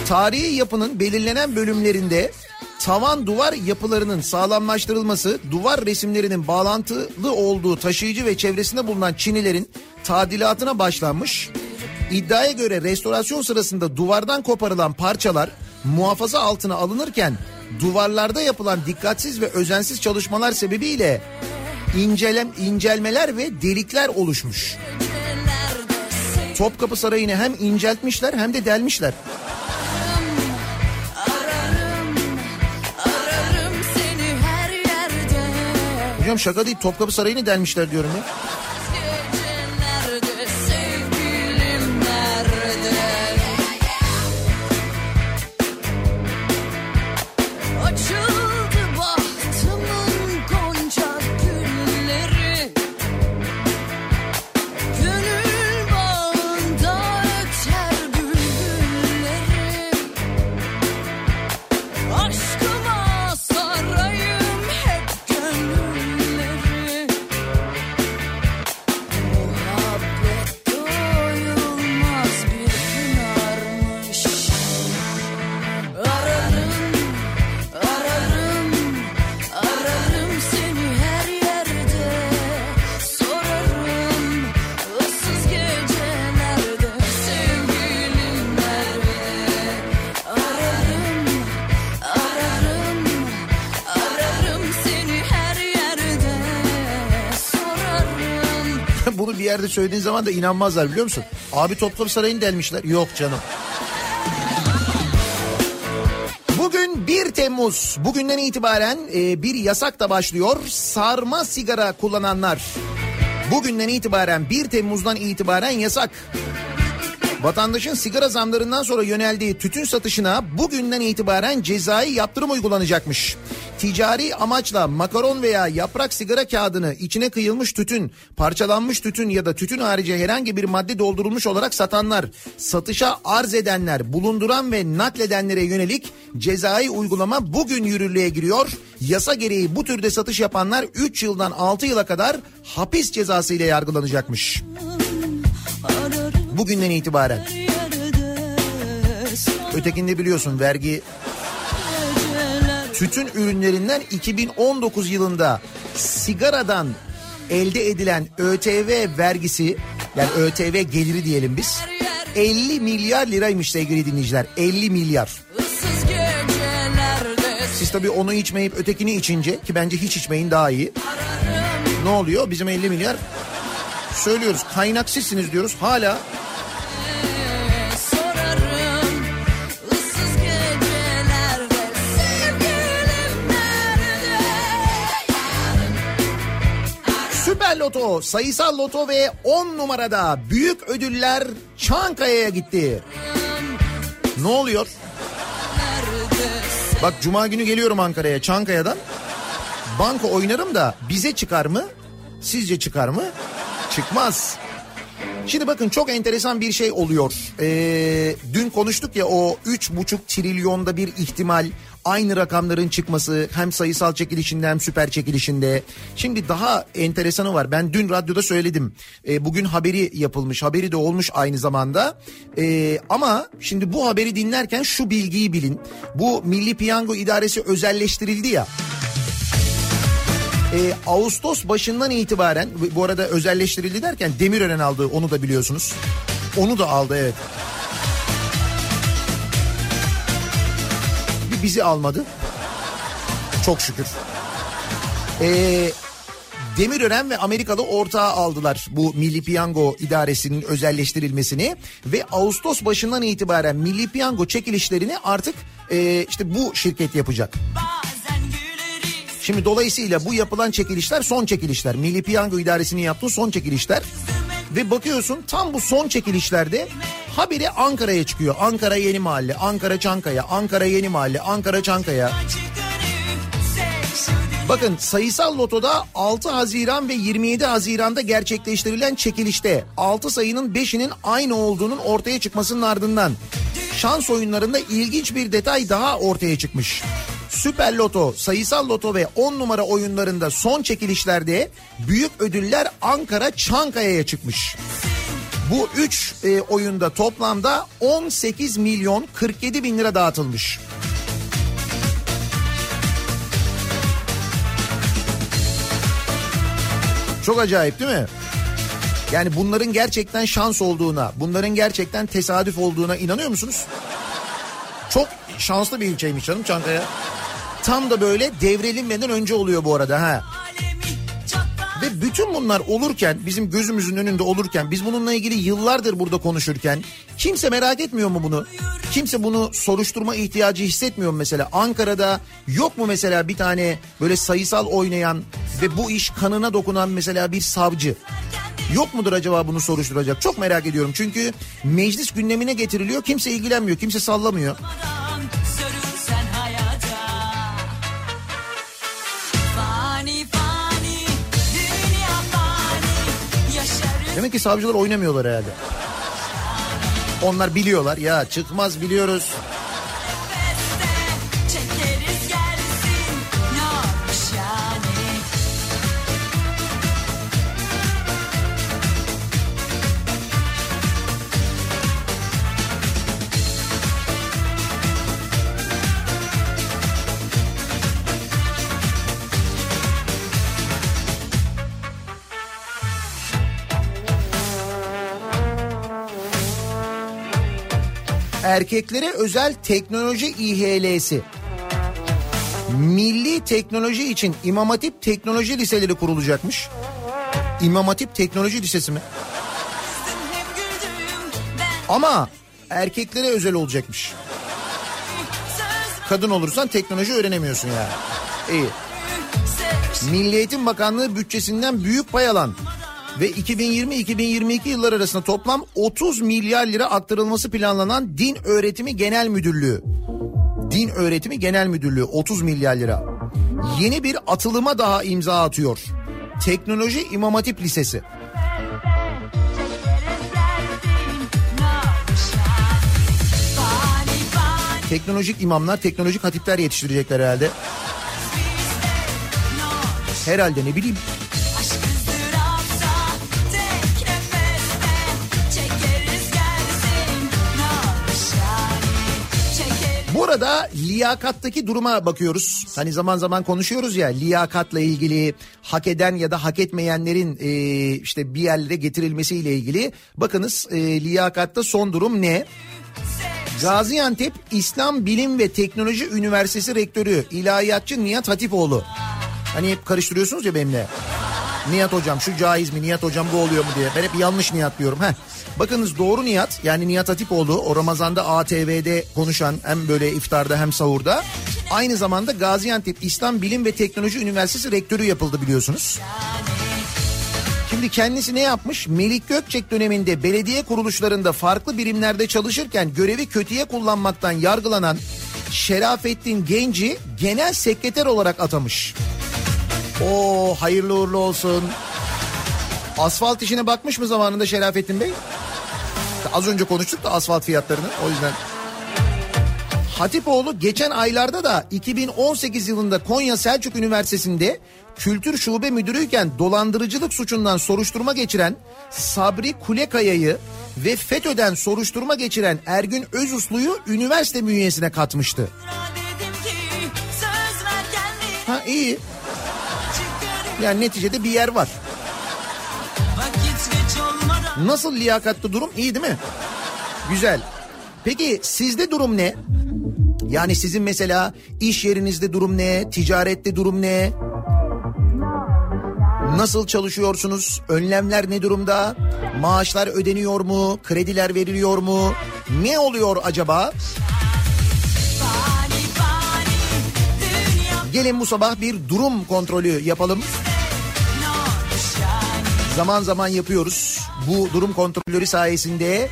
Tarihi yapının belirlenen bölümlerinde tavan duvar yapılarının sağlamlaştırılması, duvar resimlerinin bağlantılı olduğu taşıyıcı ve çevresinde bulunan çinilerin tadilatına başlanmış. İddiaya göre restorasyon sırasında duvardan koparılan parçalar muhafaza altına alınırken duvarlarda yapılan dikkatsiz ve özensiz çalışmalar sebebiyle incelem, incelmeler ve delikler oluşmuş. Topkapı Sarayı'nı hem inceltmişler hem de delmişler. Şaka değil Topkapı Sarayı'nı delmişler diyorum ya. Yerde söylediğin zaman da inanmazlar biliyor musun? Abi Topkapı Sarayı'nı delmişler. Yok canım. Bugün 1 Temmuz. Bugünden itibaren e, bir yasak da başlıyor. Sarma sigara kullananlar. Bugünden itibaren 1 Temmuz'dan itibaren yasak. Vatandaşın sigara zamlarından sonra yöneldiği tütün satışına bugünden itibaren cezai yaptırım uygulanacakmış. Ticari amaçla makaron veya yaprak sigara kağıdını içine kıyılmış tütün, parçalanmış tütün ya da tütün harici herhangi bir madde doldurulmuş olarak satanlar, satışa arz edenler, bulunduran ve nakledenlere yönelik cezai uygulama bugün yürürlüğe giriyor. Yasa gereği bu türde satış yapanlar 3 yıldan 6 yıla kadar hapis cezası ile yargılanacakmış. ararım Bugünden itibaren. Ötekinde biliyorsun vergi tütün ürünlerinden 2019 yılında sigaradan elde edilen ÖTV vergisi yani ÖTV geliri diyelim biz 50 milyar liraymış sevgili dinleyiciler 50 milyar. Siz tabii onu içmeyip ötekini içince ki bence hiç içmeyin daha iyi. Ne oluyor bizim 50 milyar? Söylüyoruz kaynak sizsiniz diyoruz hala sorarım? Süper Loto, sayısal loto ve 10 numarada büyük ödüller Çankaya'ya gitti. Ne oluyor? Bak cuma günü geliyorum Ankara'ya Çankaya'dan. Banko oynarım da bize çıkar mı? Sizce çıkar mı? Çıkmaz. Şimdi bakın çok enteresan bir şey oluyor. Ee, dün konuştuk ya o üç buçuk trilyonda bir ihtimal aynı rakamların çıkması hem sayısal çekilişinde hem süper çekilişinde. Şimdi daha enteresanı var. Ben dün radyoda söyledim. E, bugün haberi yapılmış. Haberi de olmuş aynı zamanda. E, ama şimdi bu haberi dinlerken şu bilgiyi bilin. Bu Milli Piyango İdaresi özelleştirildi ya. E, Ağustos başından itibaren bu arada özelleştirildi derken Demirören aldı onu da biliyorsunuz. Onu da aldı evet. Bir bizi almadı. Çok şükür. Ee, Demirören ve Amerikalı ortağı aldılar bu Milli Piyango idaresinin özelleştirilmesini ve Ağustos başından itibaren Milli Piyango çekilişlerini artık e, işte bu şirket yapacak. Şimdi dolayısıyla bu yapılan çekilişler son çekilişler. Milli Piyango İdaresi'nin yaptığı son çekilişler. Ve bakıyorsun tam bu son çekilişlerde haberi Ankara'ya çıkıyor. Ankara Yeni Mahalle, Ankara Çankaya, Ankara Yeni Mahalle, Ankara Çankaya. Bakın sayısal lotoda 6 Haziran ve 27 Haziran'da gerçekleştirilen çekilişte 6 sayının 5'inin aynı olduğunun ortaya çıkmasının ardından şans oyunlarında ilginç bir detay daha ortaya çıkmış. Süper Loto, sayısal loto ve 10 numara oyunlarında son çekilişlerde büyük ödüller Ankara Çankaya'ya çıkmış. Bu 3 e, oyunda toplamda 18 milyon 47 bin lira dağıtılmış. Çok acayip değil mi? Yani bunların gerçekten şans olduğuna, bunların gerçekten tesadüf olduğuna inanıyor musunuz? Çok şanslı bir ilçeymiş canım Çankaya. Tam da böyle devrelinmeden önce oluyor bu arada ha. Ve bütün bunlar olurken bizim gözümüzün önünde olurken biz bununla ilgili yıllardır burada konuşurken kimse merak etmiyor mu bunu? Kimse bunu soruşturma ihtiyacı hissetmiyor mu mesela? Ankara'da yok mu mesela bir tane böyle sayısal oynayan ve bu iş kanına dokunan mesela bir savcı? Yok mudur acaba bunu soruşturacak? Çok merak ediyorum çünkü meclis gündemine getiriliyor kimse ilgilenmiyor kimse sallamıyor. Demek ki savcılar oynamıyorlar herhalde. Onlar biliyorlar ya çıkmaz biliyoruz. Erkeklere özel teknoloji İHL'si. Milli teknoloji için İmam Hatip Teknoloji Liseleri kurulacakmış. İmam Hatip Teknoloji Lisesi mi? Ama erkeklere özel olacakmış. Kadın olursan teknoloji öğrenemiyorsun ya. İyi. Milli Eğitim Bakanlığı bütçesinden büyük pay alan ve 2020-2022 yıllar arasında toplam 30 milyar lira aktarılması planlanan Din Öğretimi Genel Müdürlüğü. Din Öğretimi Genel Müdürlüğü 30 milyar lira. Yeni bir atılıma daha imza atıyor. Teknoloji İmam Hatip Lisesi. Teknolojik imamlar, teknolojik hatipler yetiştirecekler herhalde. Herhalde ne bileyim. Çekeriz Bu arada liyakattaki duruma bakıyoruz. Hani zaman zaman konuşuyoruz ya liyakatla ilgili hak eden ya da hak etmeyenlerin e, işte bir yerlere getirilmesiyle ilgili. Bakınız e, liyakatta son durum ne? Gaziantep İslam Bilim ve Teknoloji Üniversitesi Rektörü İlahiyatçı Nihat Hatipoğlu. Hani hep karıştırıyorsunuz ya benimle. Nihat hocam şu caiz mi Nihat hocam bu oluyor mu diye. Ben hep yanlış Nihat diyorum. Heh. Bakınız doğru Nihat yani Nihat Hatipoğlu o Ramazan'da ATV'de konuşan hem böyle iftarda hem sahurda. Aynı zamanda Gaziantep İslam Bilim ve Teknoloji Üniversitesi rektörü yapıldı biliyorsunuz. Şimdi kendisi ne yapmış? Melik Gökçek döneminde belediye kuruluşlarında farklı birimlerde çalışırken görevi kötüye kullanmaktan yargılanan Şerafettin Genci genel sekreter olarak atamış. O hayırlı uğurlu olsun. Asfalt işine bakmış mı zamanında Şerafettin Bey? Az önce konuştuk da asfalt fiyatlarını o yüzden. Hatipoğlu geçen aylarda da 2018 yılında Konya Selçuk Üniversitesi'nde kültür şube müdürüyken dolandırıcılık suçundan soruşturma geçiren Sabri Kulekaya'yı ve FETÖ'den soruşturma geçiren Ergün Özuslu'yu üniversite bünyesine katmıştı. Ha iyi. Yani neticede bir yer var. Nasıl liyakatlı durum? İyi değil mi? Güzel. Peki sizde durum ne? Yani sizin mesela iş yerinizde durum ne? Ticarette durum ne? Nasıl çalışıyorsunuz? Önlemler ne durumda? Maaşlar ödeniyor mu? Krediler veriliyor mu? Ne oluyor acaba? Gelin bu sabah bir durum kontrolü yapalım. yani Zaman zaman yapıyoruz. Bu durum kontrolleri sayesinde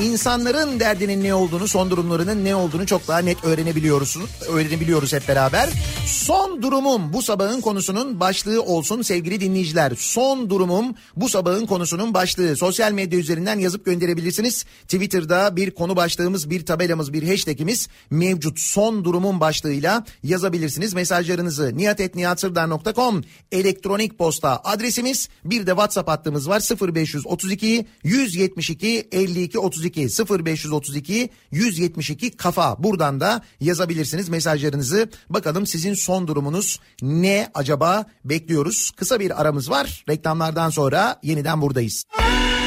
insanların derdinin ne olduğunu, son durumlarının ne olduğunu çok daha net öğrenebiliyoruz. Öğrenebiliyoruz hep beraber. Son durumum bu sabahın konusunun başlığı olsun sevgili dinleyiciler. Son durumum bu sabahın konusunun başlığı. Sosyal medya üzerinden yazıp gönderebilirsiniz. Twitter'da bir konu başlığımız, bir tabelamız, bir hashtagimiz mevcut. Son durumum başlığıyla yazabilirsiniz. Mesajlarınızı niyatetniyatsırdar.com elektronik posta adresimiz. Bir de WhatsApp hattımız var 0532 172 52 32 0532 172 kafa. Buradan da yazabilirsiniz mesajlarınızı. Bakalım sizin son durumunuz ne acaba bekliyoruz. Kısa bir aramız var. Reklamlardan sonra yeniden buradayız. Kafa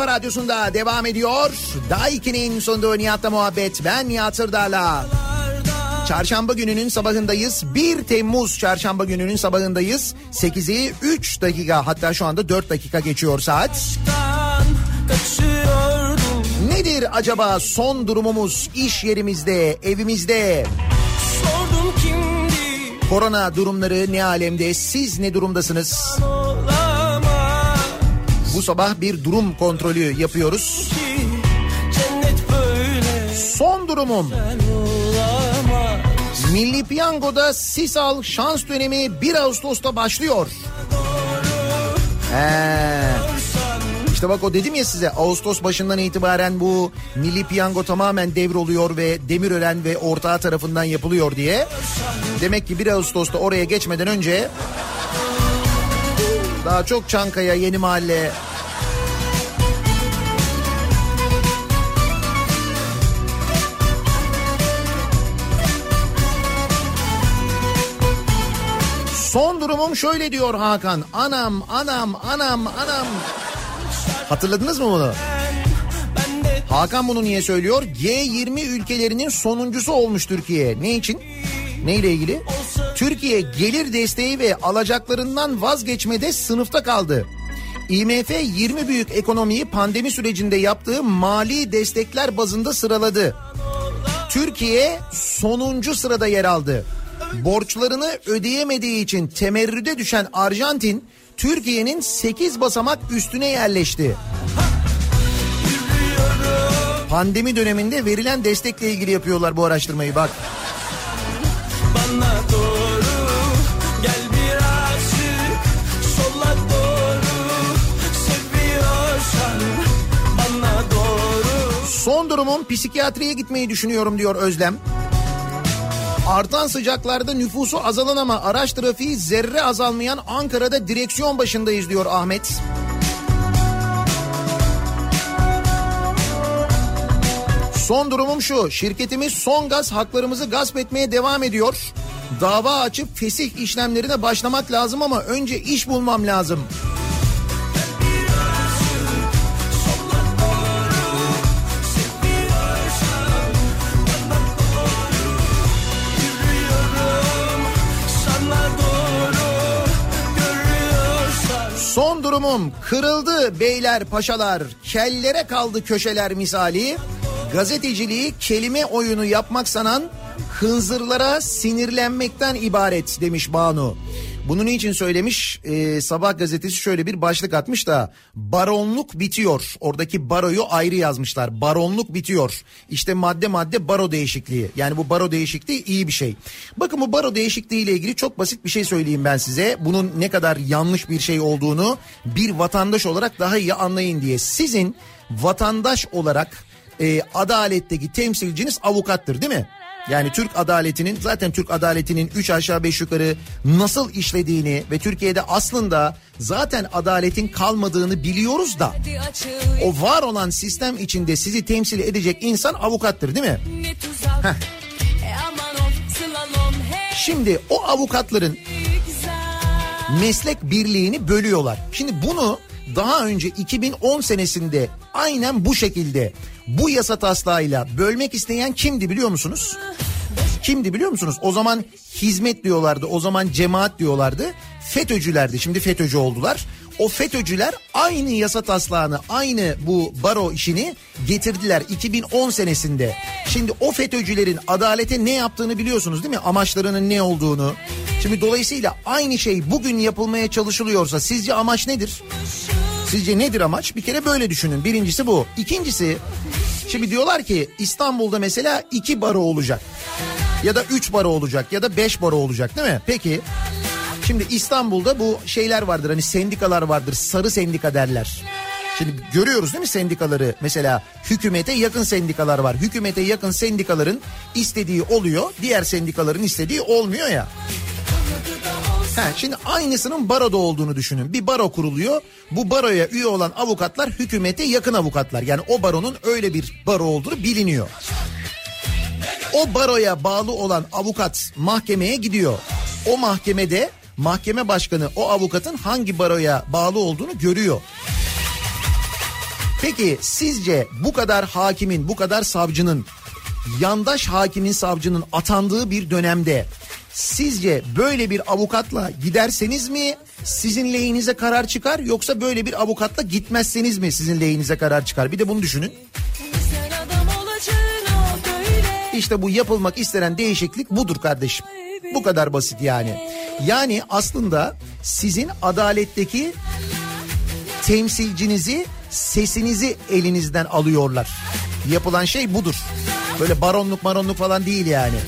kafa radyosunda devam ediyor. Daiki'nin sunduğu Nihat'la muhabbet. Ben Nihat Sırdar'la. Çarşamba gününün sabahındayız. 1 Temmuz çarşamba gününün sabahındayız. 8'i 3 dakika hatta şu anda 4 dakika geçiyor saat. Nedir acaba son durumumuz iş yerimizde, evimizde? Korona durumları ne alemde? Siz ne durumdasınız? olamaz Bu sabah bir durum kontrolü yapıyoruz. Son durumum. Milli Piyango'da Sisal şans dönemi 1 Ağustos'ta başlıyor. He. İşte bak o dedim ya size Ağustos başından itibaren bu Milli Piyango tamamen devroluyor ve Demirören ve ortağı tarafından yapılıyor diye. Demek ki 1 Ağustos'ta oraya geçmeden önce daha çok Çankaya, Yeni Mahalle, Son durumum şöyle diyor Hakan. Anam, anam, anam, anam. Hatırladınız mı bunu? Hakan bunu niye söylüyor? G20 ülkelerinin sonuncusu olmuş Türkiye. Ne için? Neyle ilgili? Türkiye gelir desteği ve alacaklarından vazgeçmede sınıfta kaldı. IMF 20 büyük ekonomiyi pandemi sürecinde yaptığı mali destekler bazında sıraladı. Türkiye sonuncu sırada yer aldı. Borçlarını ödeyemediği için temerrüde düşen Arjantin Türkiye'nin 8 basamak üstüne yerleşti. Pandemi döneminde verilen destekle ilgili yapıyorlar bu araştırmayı bak. Son durumum psikiyatriye gitmeyi düşünüyorum diyor Özlem. Artan sıcaklarda nüfusu azalan ama araç trafiği zerre azalmayan Ankara'da direksiyon başındayız diyor Ahmet. Son durumum şu. Şirketimiz son gaz haklarımızı gasp etmeye devam ediyor. Dava açıp fesih işlemlerine başlamak lazım ama önce iş bulmam lazım. Son durumum kırıldı beyler paşalar kellere kaldı köşeler misali gazeteciliği kelime oyunu yapmak sanan hınzırlara sinirlenmekten ibaret demiş Banu. Bunu niçin söylemiş? Ee, Sabah gazetesi şöyle bir başlık atmış da baronluk bitiyor. Oradaki baroyu ayrı yazmışlar. Baronluk bitiyor. İşte madde madde baro değişikliği. Yani bu baro değişikliği iyi bir şey. Bakın bu baro değişikliği ile ilgili çok basit bir şey söyleyeyim ben size. Bunun ne kadar yanlış bir şey olduğunu bir vatandaş olarak daha iyi anlayın diye. Sizin vatandaş olarak e, adaletteki temsilciniz avukattır değil mi? Yani Türk adaletinin zaten Türk adaletinin 3 aşağı 5 yukarı nasıl işlediğini ve Türkiye'de aslında zaten adaletin kalmadığını biliyoruz da o var olan sistem içinde sizi temsil edecek insan avukattır değil mi? tuzak E Şimdi o avukatların meslek birliğini bölüyorlar. Şimdi bunu daha önce 2010 senesinde aynen bu şekilde bu yasa taslağıyla bölmek isteyen kimdi biliyor musunuz? Kimdi biliyor musunuz? O zaman hizmet diyorlardı, o zaman cemaat diyorlardı. FETÖ'cülerdi, şimdi FETÖ'cü oldular. O FETÖ'cüler aynı yasa taslağını, aynı bu baro işini getirdiler 2010 senesinde. Şimdi o FETÖ'cülerin adalete ne yaptığını biliyorsunuz değil mi? Amaçlarının ne olduğunu. Şimdi dolayısıyla aynı şey bugün yapılmaya çalışılıyorsa sizce amaç nedir? Sizce nedir amaç? Bir kere böyle düşünün. Birincisi bu. İkincisi şimdi diyorlar ki İstanbul'da mesela iki baro olacak. Ya da üç baro olacak ya da beş baro olacak değil mi? Peki şimdi İstanbul'da bu şeyler vardır hani sendikalar vardır sarı sendika derler. Şimdi görüyoruz değil mi sendikaları? Mesela hükümete yakın sendikalar var. Hükümete yakın sendikaların istediği oluyor. Diğer sendikaların istediği olmuyor ya. Ha, şimdi aynısının baroda olduğunu düşünün. Bir baro kuruluyor. Bu baroya üye olan avukatlar hükümete yakın avukatlar. Yani o baronun öyle bir baro olduğu biliniyor. O baroya bağlı olan avukat mahkemeye gidiyor. O mahkemede mahkeme başkanı o avukatın hangi baroya bağlı olduğunu görüyor. Peki sizce bu kadar hakimin, bu kadar savcının, yandaş hakimin savcının atandığı bir dönemde sizce böyle bir avukatla giderseniz mi sizin lehinize karar çıkar yoksa böyle bir avukatla gitmezseniz mi sizin lehinize karar çıkar? Bir de bunu düşünün. İşte bu yapılmak istenen değişiklik budur kardeşim. Bu kadar basit yani. Yani aslında sizin adaletteki temsilcinizi, sesinizi elinizden alıyorlar. Yapılan şey budur. Böyle baronluk maronluk falan değil yani.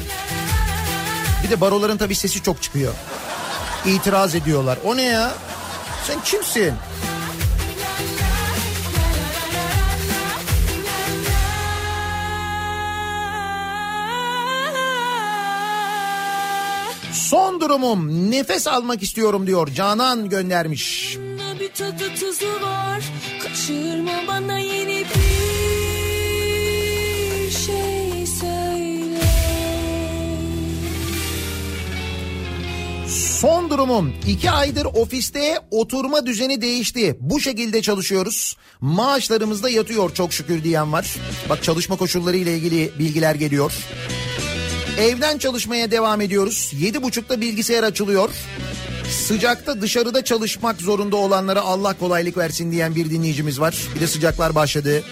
Bir de baroların tabii sesi çok çıkıyor. İtiraz ediyorlar. O ne ya? Sen kimsin? Son durumum nefes almak istiyorum diyor Canan göndermiş. Bir tadı tuzu var Kaçırma bana yeni bir şey söyle Son durumum iki aydır ofiste oturma düzeni değişti. Bu şekilde çalışıyoruz. Maaşlarımız da yatıyor çok şükür diyen var. Bak çalışma koşulları ile ilgili bilgiler geliyor. Evden çalışmaya devam ediyoruz. Yedi buçukta bilgisayar açılıyor. Sıcakta dışarıda çalışmak zorunda olanlara Allah kolaylık versin diyen bir dinleyicimiz var. Bir de sıcaklar başladı.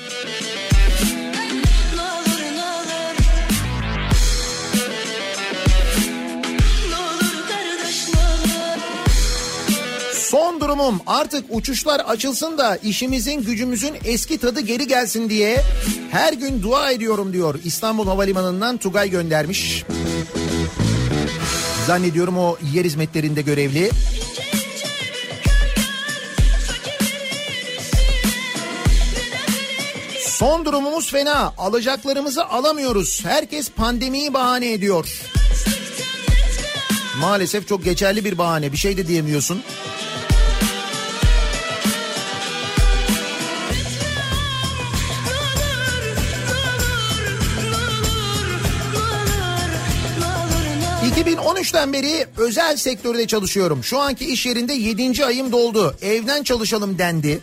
Son durumum artık uçuşlar açılsın da işimizin gücümüzün eski tadı geri gelsin diye her gün dua ediyorum diyor. İstanbul Havalimanı'ndan Tugay göndermiş. Zannediyorum o yer hizmetlerinde görevli. Son durumumuz fena. Alacaklarımızı alamıyoruz. Herkes pandemiyi bahane ediyor. Maalesef çok geçerli bir bahane. Bir şey de diyemiyorsun. 2013'ten beri özel sektörde çalışıyorum. Şu anki iş yerinde 7. ayım doldu. Evden çalışalım dendi.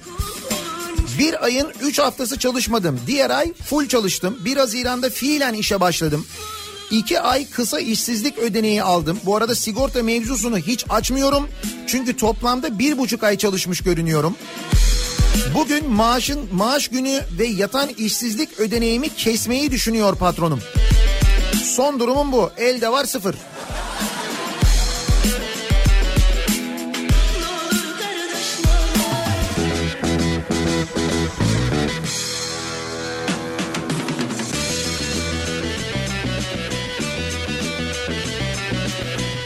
Bir ayın 3 haftası çalışmadım. Diğer ay full çalıştım. 1 Haziran'da fiilen işe başladım. 2 ay kısa işsizlik ödeneği aldım. Bu arada sigorta mevzusunu hiç açmıyorum. Çünkü toplamda bir buçuk ay çalışmış görünüyorum. Bugün maaşın maaş günü ve yatan işsizlik ödeneğimi kesmeyi düşünüyor patronum. Son durumum bu. Elde var sıfır.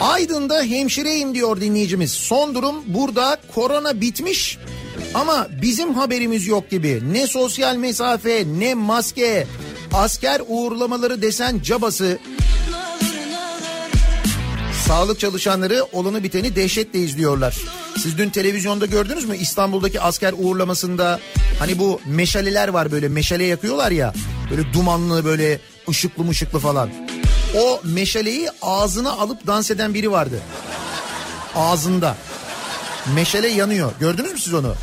Aydın'da hemşireyim diyor dinleyicimiz. Son durum burada korona bitmiş ama bizim haberimiz yok gibi. Ne sosyal mesafe ne maske asker uğurlamaları desen cabası. Sağlık çalışanları olanı biteni dehşetle izliyorlar. Siz dün televizyonda gördünüz mü İstanbul'daki asker uğurlamasında hani bu meşaleler var böyle meşale yakıyorlar ya böyle dumanlı böyle ışıklı mışıklı falan. O meşaleyi ağzına alıp dans eden biri vardı. Ağzında. Meşale yanıyor. Gördünüz mü siz onu?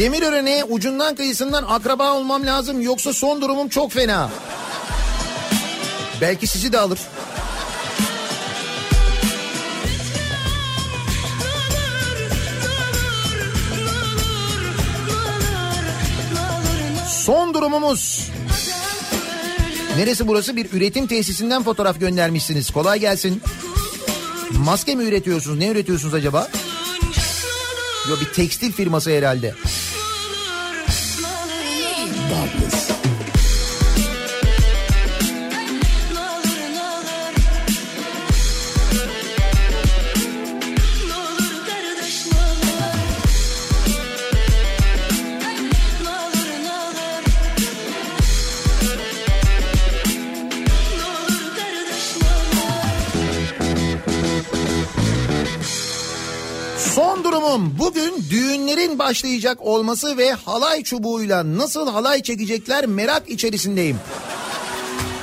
Demirören'e ucundan kıyısından akraba olmam lazım yoksa son durumum çok fena. Belki sizi de alır. Son durumumuz. Neresi burası? Bir üretim tesisinden fotoğraf göndermişsiniz. Kolay gelsin. Maske mi üretiyorsunuz? Ne üretiyorsunuz acaba? Yo bir tekstil firması herhalde. Başlayacak olması ve halay çubuğuyla nasıl halay çekecekler merak içerisindeyim.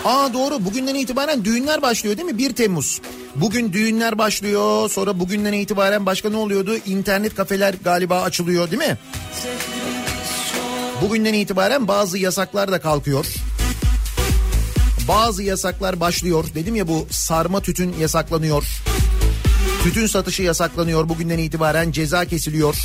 Aa doğru bugünden itibaren düğünler başlıyor değil mi? 1 Temmuz. Bugün düğünler başlıyor sonra bugünden itibaren başka ne oluyordu? İnternet kafeler galiba açılıyor değil mi? Bugünden itibaren bazı yasaklar da kalkıyor. Bazı yasaklar başlıyor. Dedim ya bu sarma tütün yasaklanıyor. Tütün satışı yasaklanıyor. Bugünden itibaren ceza kesiliyor.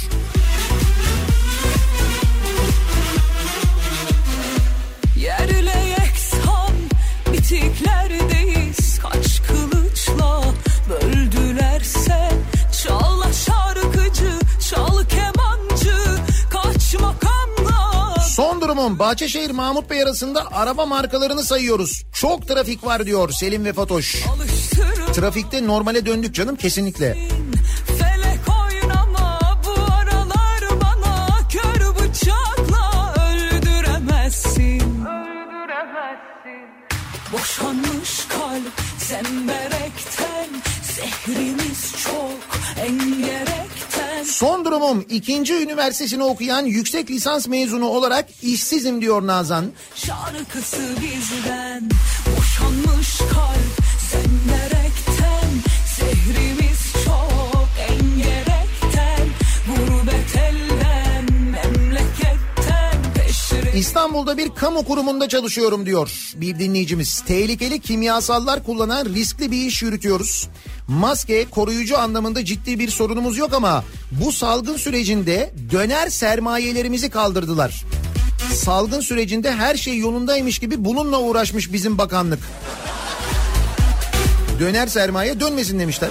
Durumum Bahçeşehir Mahmut Bey arasında araba markalarını sayıyoruz. Çok trafik var diyor Selim ve Fatoş. alıştırın Trafikte normale döndük canım kesinlikle. Son durumum ikinci üniversitesini okuyan yüksek lisans mezunu olarak işsizim diyor Nazan. Şarkısı bizden Boşanmış kalp zemberekten Zehrimiz çok engerekten Gurbet elden memleketten Peşre İstanbul'da bir kamu kurumunda çalışıyorum diyor bir dinleyicimiz. Tehlikeli kimyasallar kullanan riskli bir iş yürütüyoruz. Maske koruyucu anlamında ciddi bir sorunumuz yok ama bu salgın sürecinde döner sermayelerimizi kaldırdılar. Salgın sürecinde her şey yolundaymış gibi bununla uğraşmış bizim bakanlık. Döner sermaye dönmesin demişler.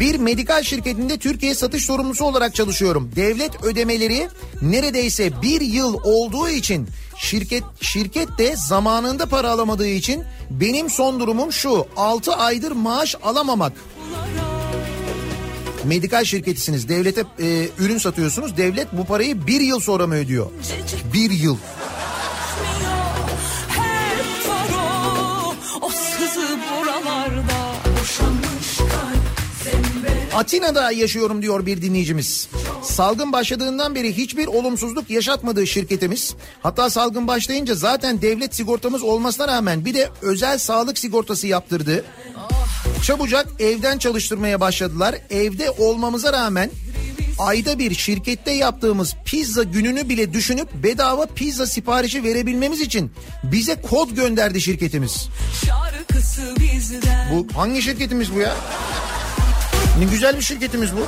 Bir medikal şirketinde Türkiye satış sorumlusu olarak çalışıyorum. Devlet ödemeleri neredeyse bir yıl olduğu için şirket şirket de zamanında para alamadığı için benim son durumum şu 6 aydır maaş alamamak. Medikal şirketisiniz devlete e, ürün satıyorsunuz devlet bu parayı bir yıl sonra mı ödüyor? Bir yıl. Buralarda zemberek Atina'da yaşıyorum diyor bir dinleyicimiz. Salgın başladığından beri hiçbir olumsuzluk yaşatmadığı şirketimiz. Hatta salgın başlayınca zaten devlet sigortamız olmasına rağmen bir de özel sağlık sigortası yaptırdı. Çabucak evden çalıştırmaya başladılar. Evde olmamıza rağmen ayda bir şirkette yaptığımız pizza gününü bile düşünüp bedava pizza siparişi verebilmemiz için bize kod gönderdi şirketimiz. Bu hangi şirketimiz bu ya? Ne güzel bir şirketimiz bu.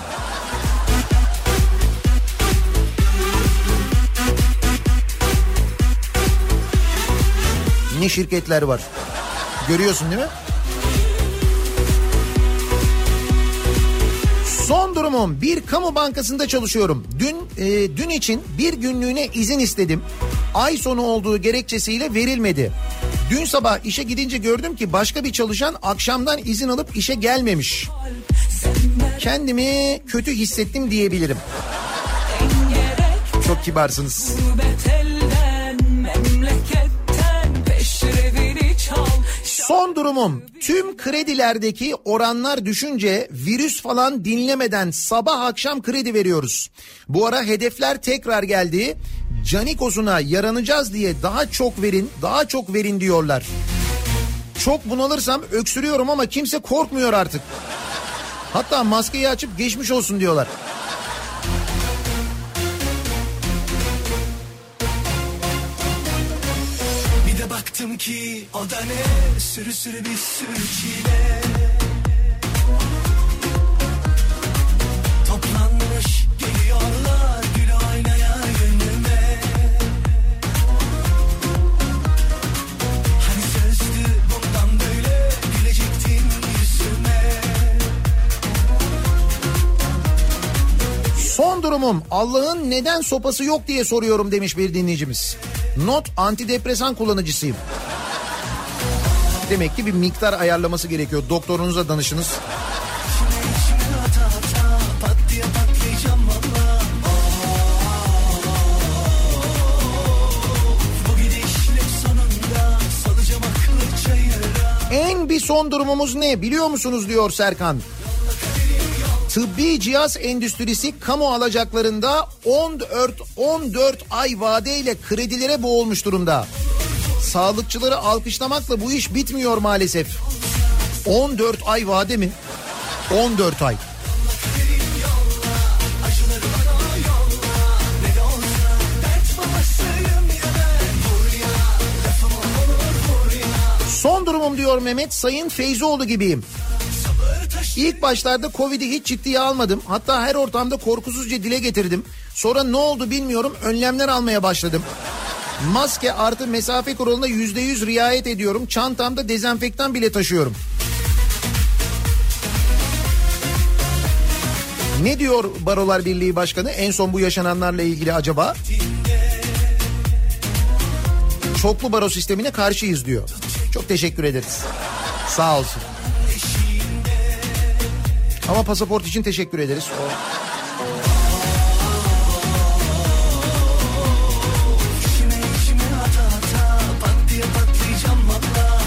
Ne şirketler var. Görüyorsun değil mi? Son durumum bir kamu bankasında çalışıyorum. Dün e, dün için bir günlüğüne izin istedim. Ay sonu olduğu gerekçesiyle verilmedi. Dün sabah işe gidince gördüm ki başka bir çalışan akşamdan izin alıp işe gelmemiş. Kendimi kötü hissettim diyebilirim. Çok kibarsınız. Son durumum tüm kredilerdeki oranlar düşünce virüs falan dinlemeden sabah akşam kredi veriyoruz. Bu ara hedefler tekrar geldi. Canikosuna yaranacağız diye daha çok verin daha çok verin diyorlar. Çok bunalırsam öksürüyorum ama kimse korkmuyor artık. Hatta maskeyi açıp geçmiş olsun diyorlar. Bir de baktım ki o da ne Sürü sürü bir sürü çile durumum Allah'ın neden sopası yok diye soruyorum demiş bir dinleyicimiz. Not antidepresan kullanıcısıyım. Demek ki bir miktar ayarlaması gerekiyor. Doktorunuza danışınız. En bir son durumumuz ne biliyor musunuz diyor Serkan. Tıbbi cihaz endüstrisi kamu alacaklarında 14 14 ay vadeyle kredilere boğulmuş durumda. Sağlıkçıları alkışlamakla bu iş bitmiyor maalesef. 14 ay vade mi? 14 ay. Son durumum diyor Mehmet Sayın Feyzoğlu gibiyim. İlk başlarda Covid'i hiç ciddiye almadım. Hatta her ortamda korkusuzca dile getirdim. Sonra ne oldu bilmiyorum önlemler almaya başladım. Maske artı mesafe kuralına yüzde yüz riayet ediyorum. Çantamda dezenfektan bile taşıyorum. Ne diyor Barolar Birliği Başkanı en son bu yaşananlarla ilgili acaba? Çoklu baro sistemine karşıyız diyor. Çok teşekkür ederiz. Sağ olsun. Ama pasaport için teşekkür ederiz. O... Pat diye patlayacağım valla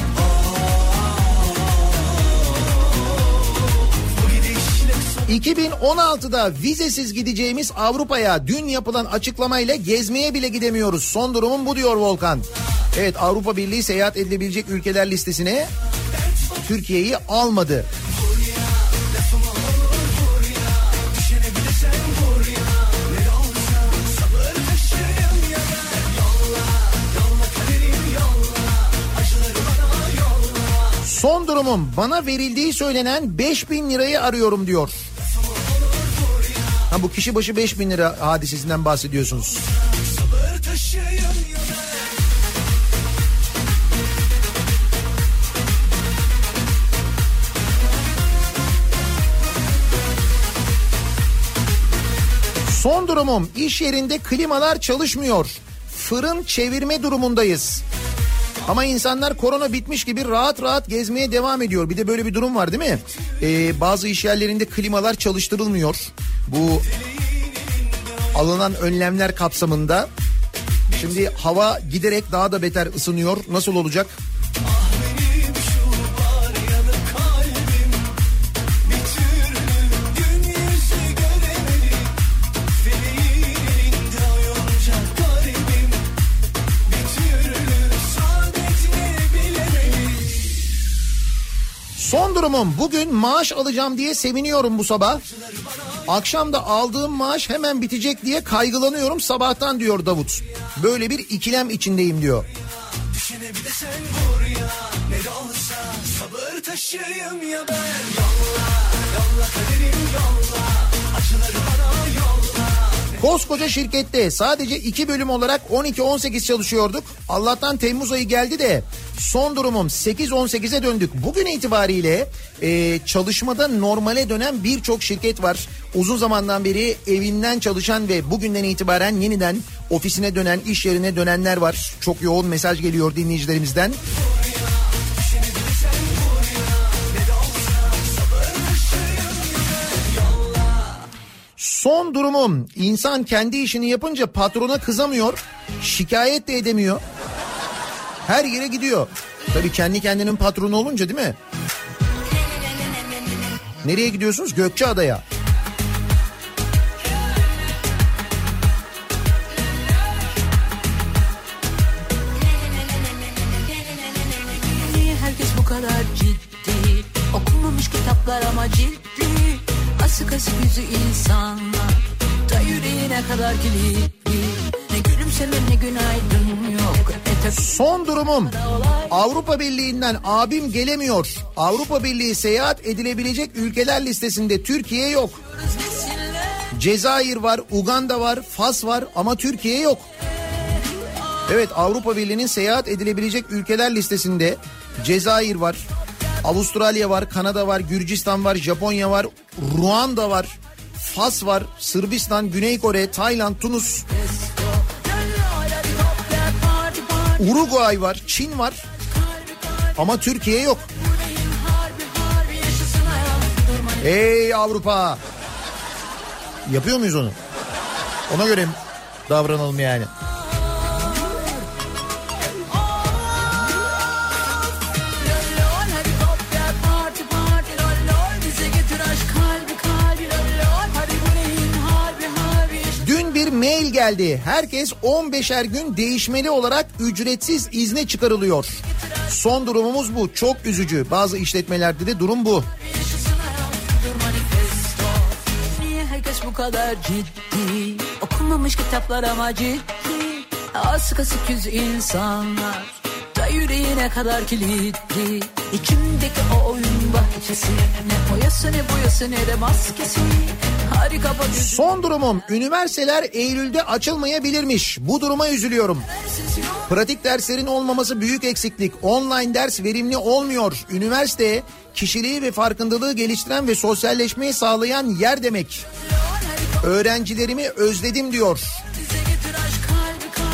Bu gidişle 2016'da vizesiz gideceğimiz Avrupa'ya dün yapılan açıklamayla gezmeye bile gidemiyoruz. Son durumum bu diyor Volkan. Evet Avrupa Birliği seyahat edilebilecek ülkeler listesine Türkiye'yi almadı. Durumum bana verildiği söylenen 5000 lirayı arıyorum diyor. Ha bu kişi başı 5000 lira hadisesinden bahsediyorsunuz. Son durumum iş yerinde klimalar çalışmıyor. Fırın çevirme durumundayız. Ama insanlar korona bitmiş gibi rahat rahat gezmeye devam ediyor. Bir de böyle bir durum var değil mi? Ee, bazı iş yerlerinde klimalar çalıştırılmıyor. Bu alınan önlemler kapsamında. Şimdi hava giderek daha da beter ısınıyor. Nasıl olacak? Durumum bugün maaş alacağım diye seviniyorum bu sabah. Akşam da aldığım maaş hemen bitecek diye kaygılanıyorum sabahtan diyor Davut. Böyle bir ikilem içindeyim diyor. Koskoca şirkette sadece iki bölüm olarak 12-18 çalışıyorduk. Allah'tan Temmuz ayı geldi de son durumum 8-18'e döndük. Bugün itibariyle e, çalışmada normale dönen birçok şirket var. Uzun zamandan beri evinden çalışan ve bugünden itibaren yeniden ofisine dönen, iş yerine dönenler var. Çok yoğun mesaj geliyor dinleyicilerimizden. Son durumum insan kendi işini yapınca patrona kızamıyor, şikayet de edemiyor. Her yere gidiyor. Tabii kendi kendinin patronu olunca değil mi? Nereye gidiyorsunuz? Gökçeada'ya. Kitaplar ama ciddi Asık asık yüzü insanlar Da yüreğine kadar kilitli Ne gülümseme ne günaydın yok Son durumum Avrupa Birliği'nden abim gelemiyor. Avrupa Birliği seyahat edilebilecek ülkeler listesinde Türkiye yok. Cezayir var, Uganda var, Fas var ama Türkiye yok. Evet Avrupa Birliği'nin seyahat edilebilecek ülkeler listesinde Cezayir var, Avustralya var, Kanada var, Gürcistan var, Japonya var, Ruanda var, Fas var, Sırbistan, Güney Kore, Tayland, Tunus, Uruguay var, Çin var ama Türkiye yok. Ey Avrupa! Yapıyor muyuz onu? Ona göre davranalım yani. Mail geldi. Herkes 15'er gün değişmeli olarak ücretsiz izne çıkarılıyor. Son durumumuz bu. Çok üzücü. Bazı işletmelerde de durum bu. herkes bu kadar ciddi Okunmamış kitaplar ama ciddi Asık asık yüz insanlar Da yüreğine kadar kilitli İçimdeki o oyun bahçesi Ne boyası ne boyası ne de maskesi Son durumum üniversiteler Eylül'de açılmayabilirmiş. Bu duruma üzülüyorum. Pratik derslerin olmaması büyük eksiklik. Online ders verimli olmuyor. Üniversite kişiliği ve farkındalığı geliştiren ve sosyalleşmeyi sağlayan yer demek. Öğrencilerimi özledim diyor.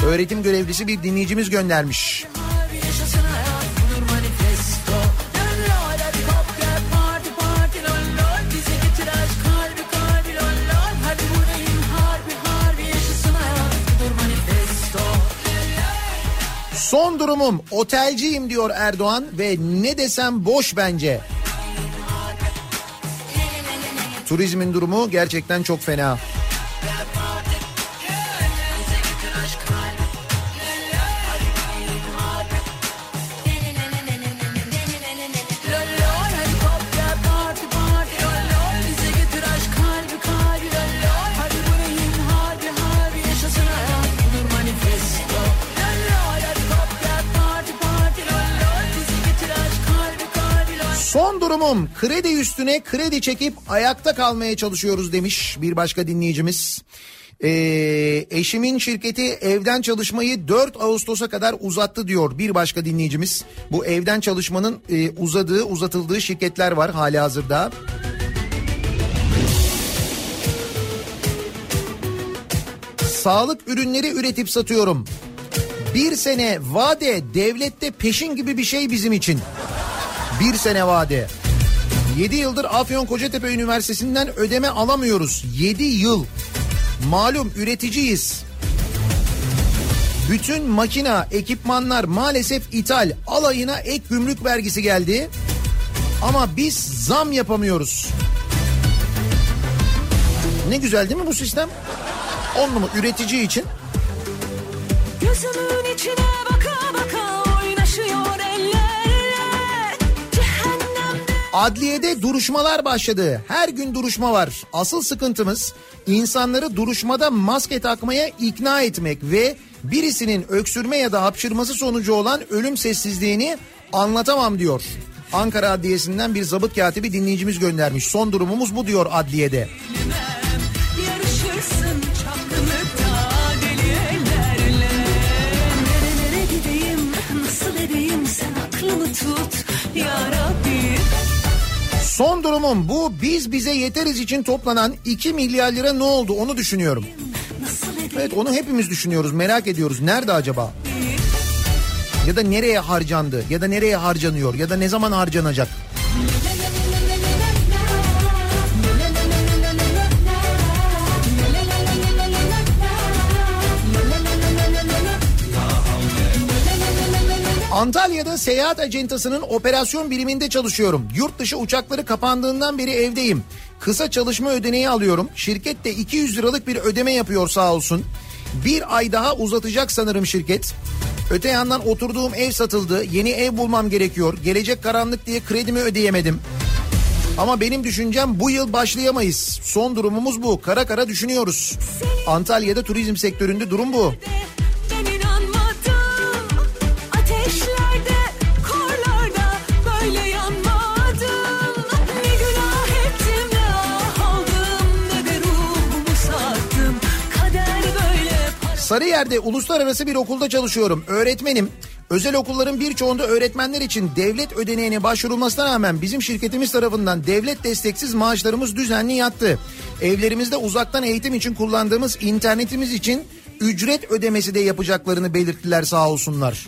Öğretim görevlisi bir dinleyicimiz göndermiş. Harbi Son durumum otelciyim diyor Erdoğan ve ne desem boş bence. Turizmin durumu gerçekten çok fena. Son durumum kredi üstüne kredi çekip ayakta kalmaya çalışıyoruz demiş bir başka dinleyicimiz. Ee, eşimin şirketi evden çalışmayı 4 Ağustos'a kadar uzattı diyor bir başka dinleyicimiz. Bu evden çalışmanın e, uzadığı uzatıldığı şirketler var hali hazırda. Sağlık ürünleri üretip satıyorum. Bir sene vade devlette peşin gibi bir şey bizim için. Bir sene vade. 7 yıldır Afyon Kocatepe Üniversitesi'nden ödeme alamıyoruz. 7 yıl. Malum üreticiyiz. Bütün makina, ekipmanlar maalesef ithal. Alayına ek gümrük vergisi geldi. Ama biz zam yapamıyoruz. Ne güzel değil mi bu sistem? On numara üretici için Gözümün içine baka Adliyede duruşmalar başladı. Her gün duruşma var. Asıl sıkıntımız insanları duruşmada maske takmaya ikna etmek ve birisinin öksürme ya da hapşırması sonucu olan ölüm sessizliğini anlatamam diyor. Ankara Adliyesi'nden bir zabıt katibi dinleyicimiz göndermiş. Son durumumuz bu diyor adliyede. Yarışırsın Son durumum bu biz bize yeteriz için toplanan 2 milyar lira ne oldu onu düşünüyorum. Evet onu hepimiz düşünüyoruz merak ediyoruz nerede acaba? Ya da nereye harcandı ya da nereye harcanıyor ya da ne zaman harcanacak? Antalya'da seyahat acentasının operasyon biriminde çalışıyorum. Yurt dışı uçakları kapandığından beri evdeyim. Kısa çalışma ödeneği alıyorum. Şirket de 200 liralık bir ödeme yapıyor sağ olsun. Bir ay daha uzatacak sanırım şirket. Öte yandan oturduğum ev satıldı. Yeni ev bulmam gerekiyor. Gelecek karanlık diye kredimi ödeyemedim. Ama benim düşüncem bu yıl başlayamayız. Son durumumuz bu. Kara kara düşünüyoruz. Antalya'da turizm sektöründe durum bu. Sarıyer'de uluslararası bir okulda çalışıyorum. Öğretmenim. Özel okulların birçoğunda öğretmenler için devlet ödeneğine başvurulmasına rağmen bizim şirketimiz tarafından devlet desteksiz maaşlarımız düzenli yattı. Evlerimizde uzaktan eğitim için kullandığımız internetimiz için ücret ödemesi de yapacaklarını belirttiler sağ olsunlar.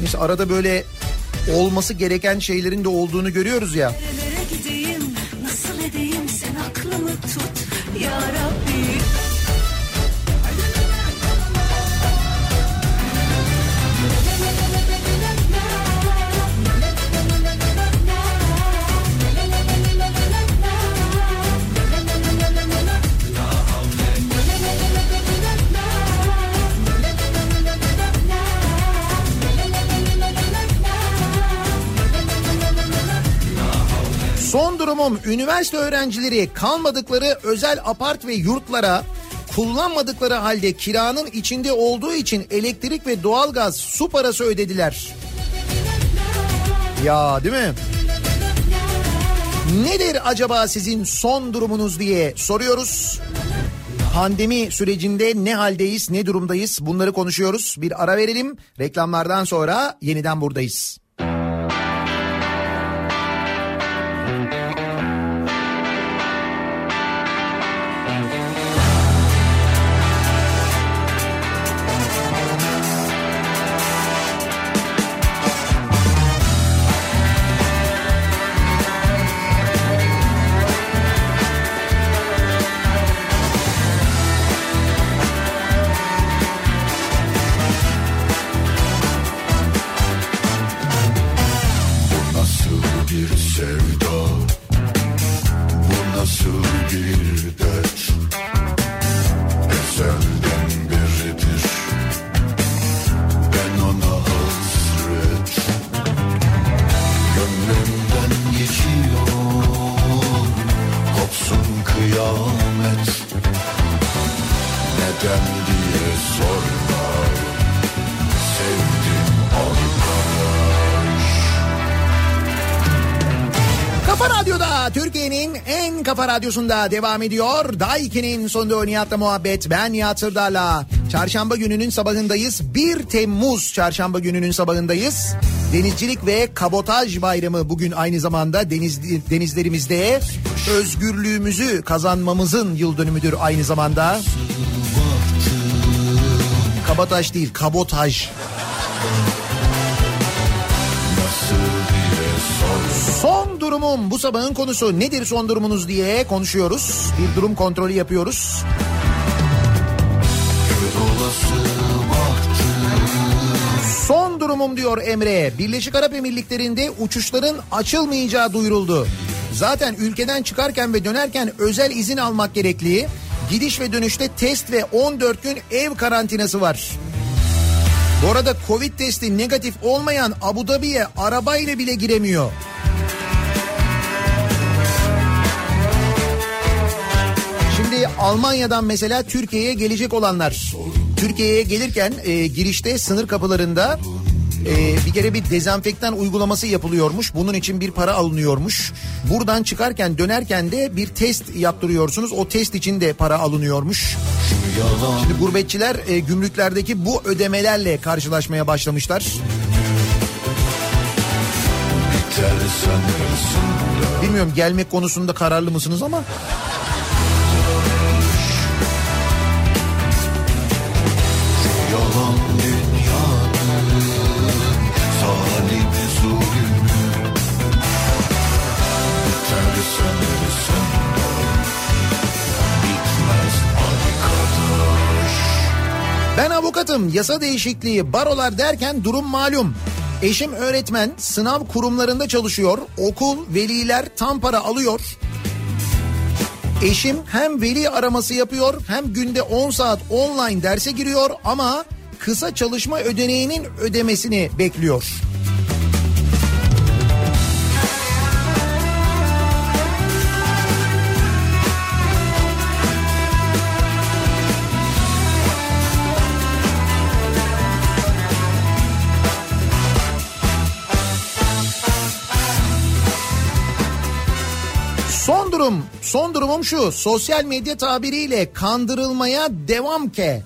Neyse arada böyle olması gereken şeylerin de olduğunu görüyoruz ya. Son durumum üniversite öğrencileri kalmadıkları özel apart ve yurtlara kullanmadıkları halde kiranın içinde olduğu için elektrik ve doğalgaz su parası ödediler. Ya değil mi? Nedir acaba sizin son durumunuz diye soruyoruz. Pandemi sürecinde ne haldeyiz, ne durumdayız bunları konuşuyoruz. Bir ara verelim. Reklamlardan sonra yeniden buradayız. Kafa Radyo'da Türkiye'nin en kafa radyosunda devam ediyor. Daiki'nin sonunda Nihat'la muhabbet. Ben Nihat Sırdar'la. Çarşamba gününün sabahındayız. 1 Temmuz çarşamba gününün sabahındayız. Denizcilik ve kabotaj bayramı bugün aynı zamanda deniz, denizlerimizde özgürlüğümüzü kazanmamızın yıl dönümüdür aynı zamanda. Kabotaj değil kabotaj. Durumum bu sabahın konusu nedir son durumunuz diye konuşuyoruz. Bir durum kontrolü yapıyoruz. Son durumum diyor Emre. Birleşik Arap Emirlikleri'nde uçuşların açılmayacağı duyuruldu. Zaten ülkeden çıkarken ve dönerken özel izin almak gerekli. Gidiş ve dönüşte test ve 14 gün ev karantinası var. Bu arada Covid testi negatif olmayan Abu Dhabi'ye arabayla bile giremiyor. Almanya'dan mesela Türkiye'ye gelecek olanlar Türkiye'ye gelirken e, girişte sınır kapılarında e, bir kere bir dezenfektan uygulaması yapılıyormuş. Bunun için bir para alınıyormuş. Buradan çıkarken dönerken de bir test yaptırıyorsunuz. O test için de para alınıyormuş. Şimdi gurbetçiler e, gümrüklerdeki bu ödemelerle karşılaşmaya başlamışlar. Bilmiyorum gelmek konusunda kararlı mısınız ama avukatım yasa değişikliği barolar derken durum malum. Eşim öğretmen sınav kurumlarında çalışıyor. Okul veliler tam para alıyor. Eşim hem veli araması yapıyor hem günde 10 saat online derse giriyor ama kısa çalışma ödeneğinin ödemesini bekliyor. Durum, son durumum şu. Sosyal medya tabiriyle kandırılmaya devam ke.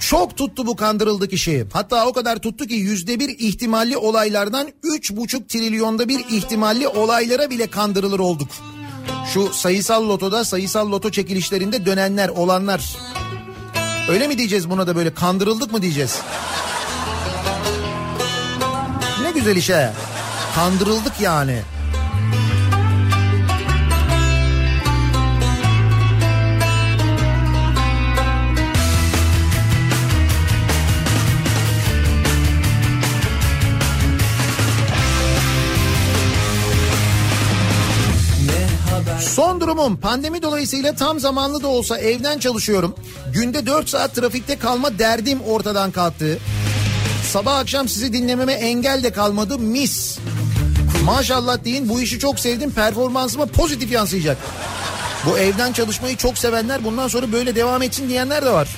Çok tuttu bu kandırıldık işi. Hatta o kadar tuttu ki yüzde bir ihtimalli olaylardan üç buçuk trilyonda bir ihtimalli olaylara bile kandırılır olduk. Şu sayısal lotoda sayısal loto çekilişlerinde dönenler olanlar. Öyle mi diyeceğiz buna da böyle kandırıldık mı diyeceğiz? Ne güzel işe. Kandırıldık yani. Durumum pandemi dolayısıyla tam zamanlı da olsa evden çalışıyorum. Günde 4 saat trafikte kalma derdim ortadan kalktı. Sabah akşam sizi dinlememe engel de kalmadı mis. Maşallah deyin bu işi çok sevdim performansıma pozitif yansıyacak. Bu evden çalışmayı çok sevenler bundan sonra böyle devam etsin diyenler de var.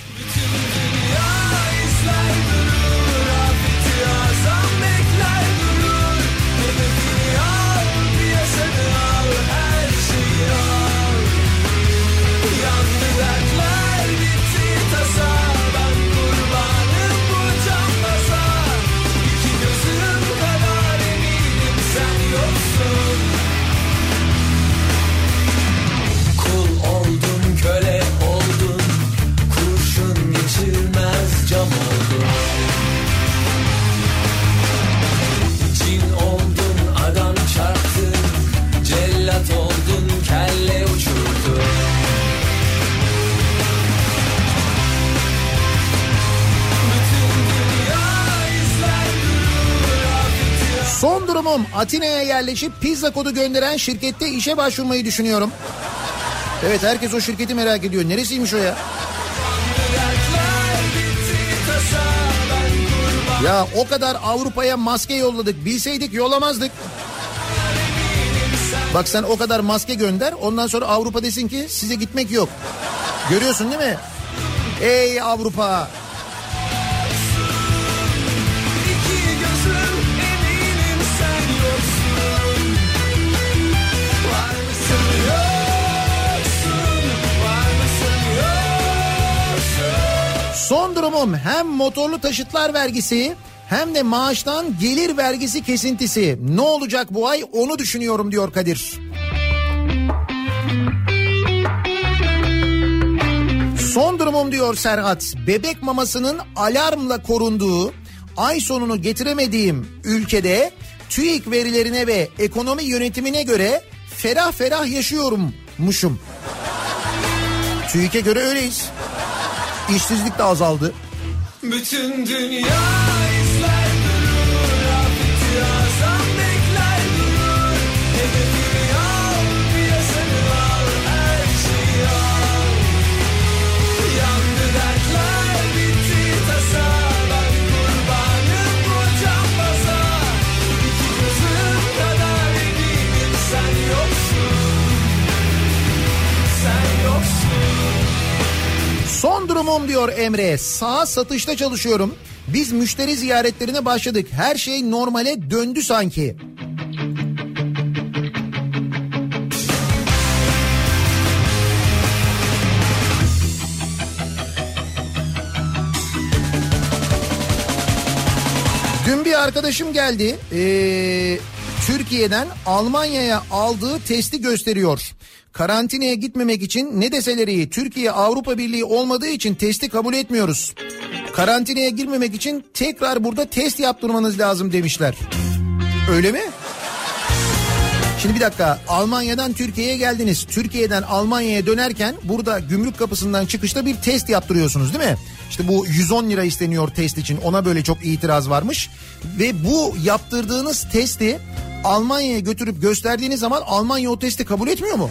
Atina'ya yerleşip pizza kodu gönderen şirkette işe başvurmayı düşünüyorum. Evet herkes o şirketi merak ediyor. Neresiymiş o ya? Ya o kadar Avrupa'ya maske yolladık. Bilseydik yollamazdık. Bak sen o kadar maske gönder. Ondan sonra Avrupa desin ki size gitmek yok. Görüyorsun değil mi? Ey Avrupa. Son durumum hem motorlu taşıtlar vergisi hem de maaştan gelir vergisi kesintisi. Ne olacak bu ay onu düşünüyorum diyor Kadir. Son durumum diyor Serhat. Bebek mamasının alarmla korunduğu, ay sonunu getiremediğim ülkede TÜİK verilerine ve ekonomi yönetimine göre ferah ferah yaşıyorummuşum. TÜİK'e göre öyleyiz. İşsizlik de azaldı. Bütün dünya durumum diyor Emre. Sağ satışta çalışıyorum. Biz müşteri ziyaretlerine başladık. Her şey normale döndü sanki. Dün bir arkadaşım geldi. Ee, Türkiye'den Almanya'ya aldığı testi gösteriyor. Karantinaya gitmemek için ne deseler iyi Türkiye Avrupa Birliği olmadığı için testi kabul etmiyoruz. Karantinaya girmemek için tekrar burada test yaptırmanız lazım demişler. Öyle mi? Şimdi bir dakika Almanya'dan Türkiye'ye geldiniz. Türkiye'den Almanya'ya dönerken burada gümrük kapısından çıkışta bir test yaptırıyorsunuz değil mi? İşte bu 110 lira isteniyor test için ona böyle çok itiraz varmış. Ve bu yaptırdığınız testi Almanya'ya götürüp gösterdiğiniz zaman Almanya o testi kabul etmiyor mu?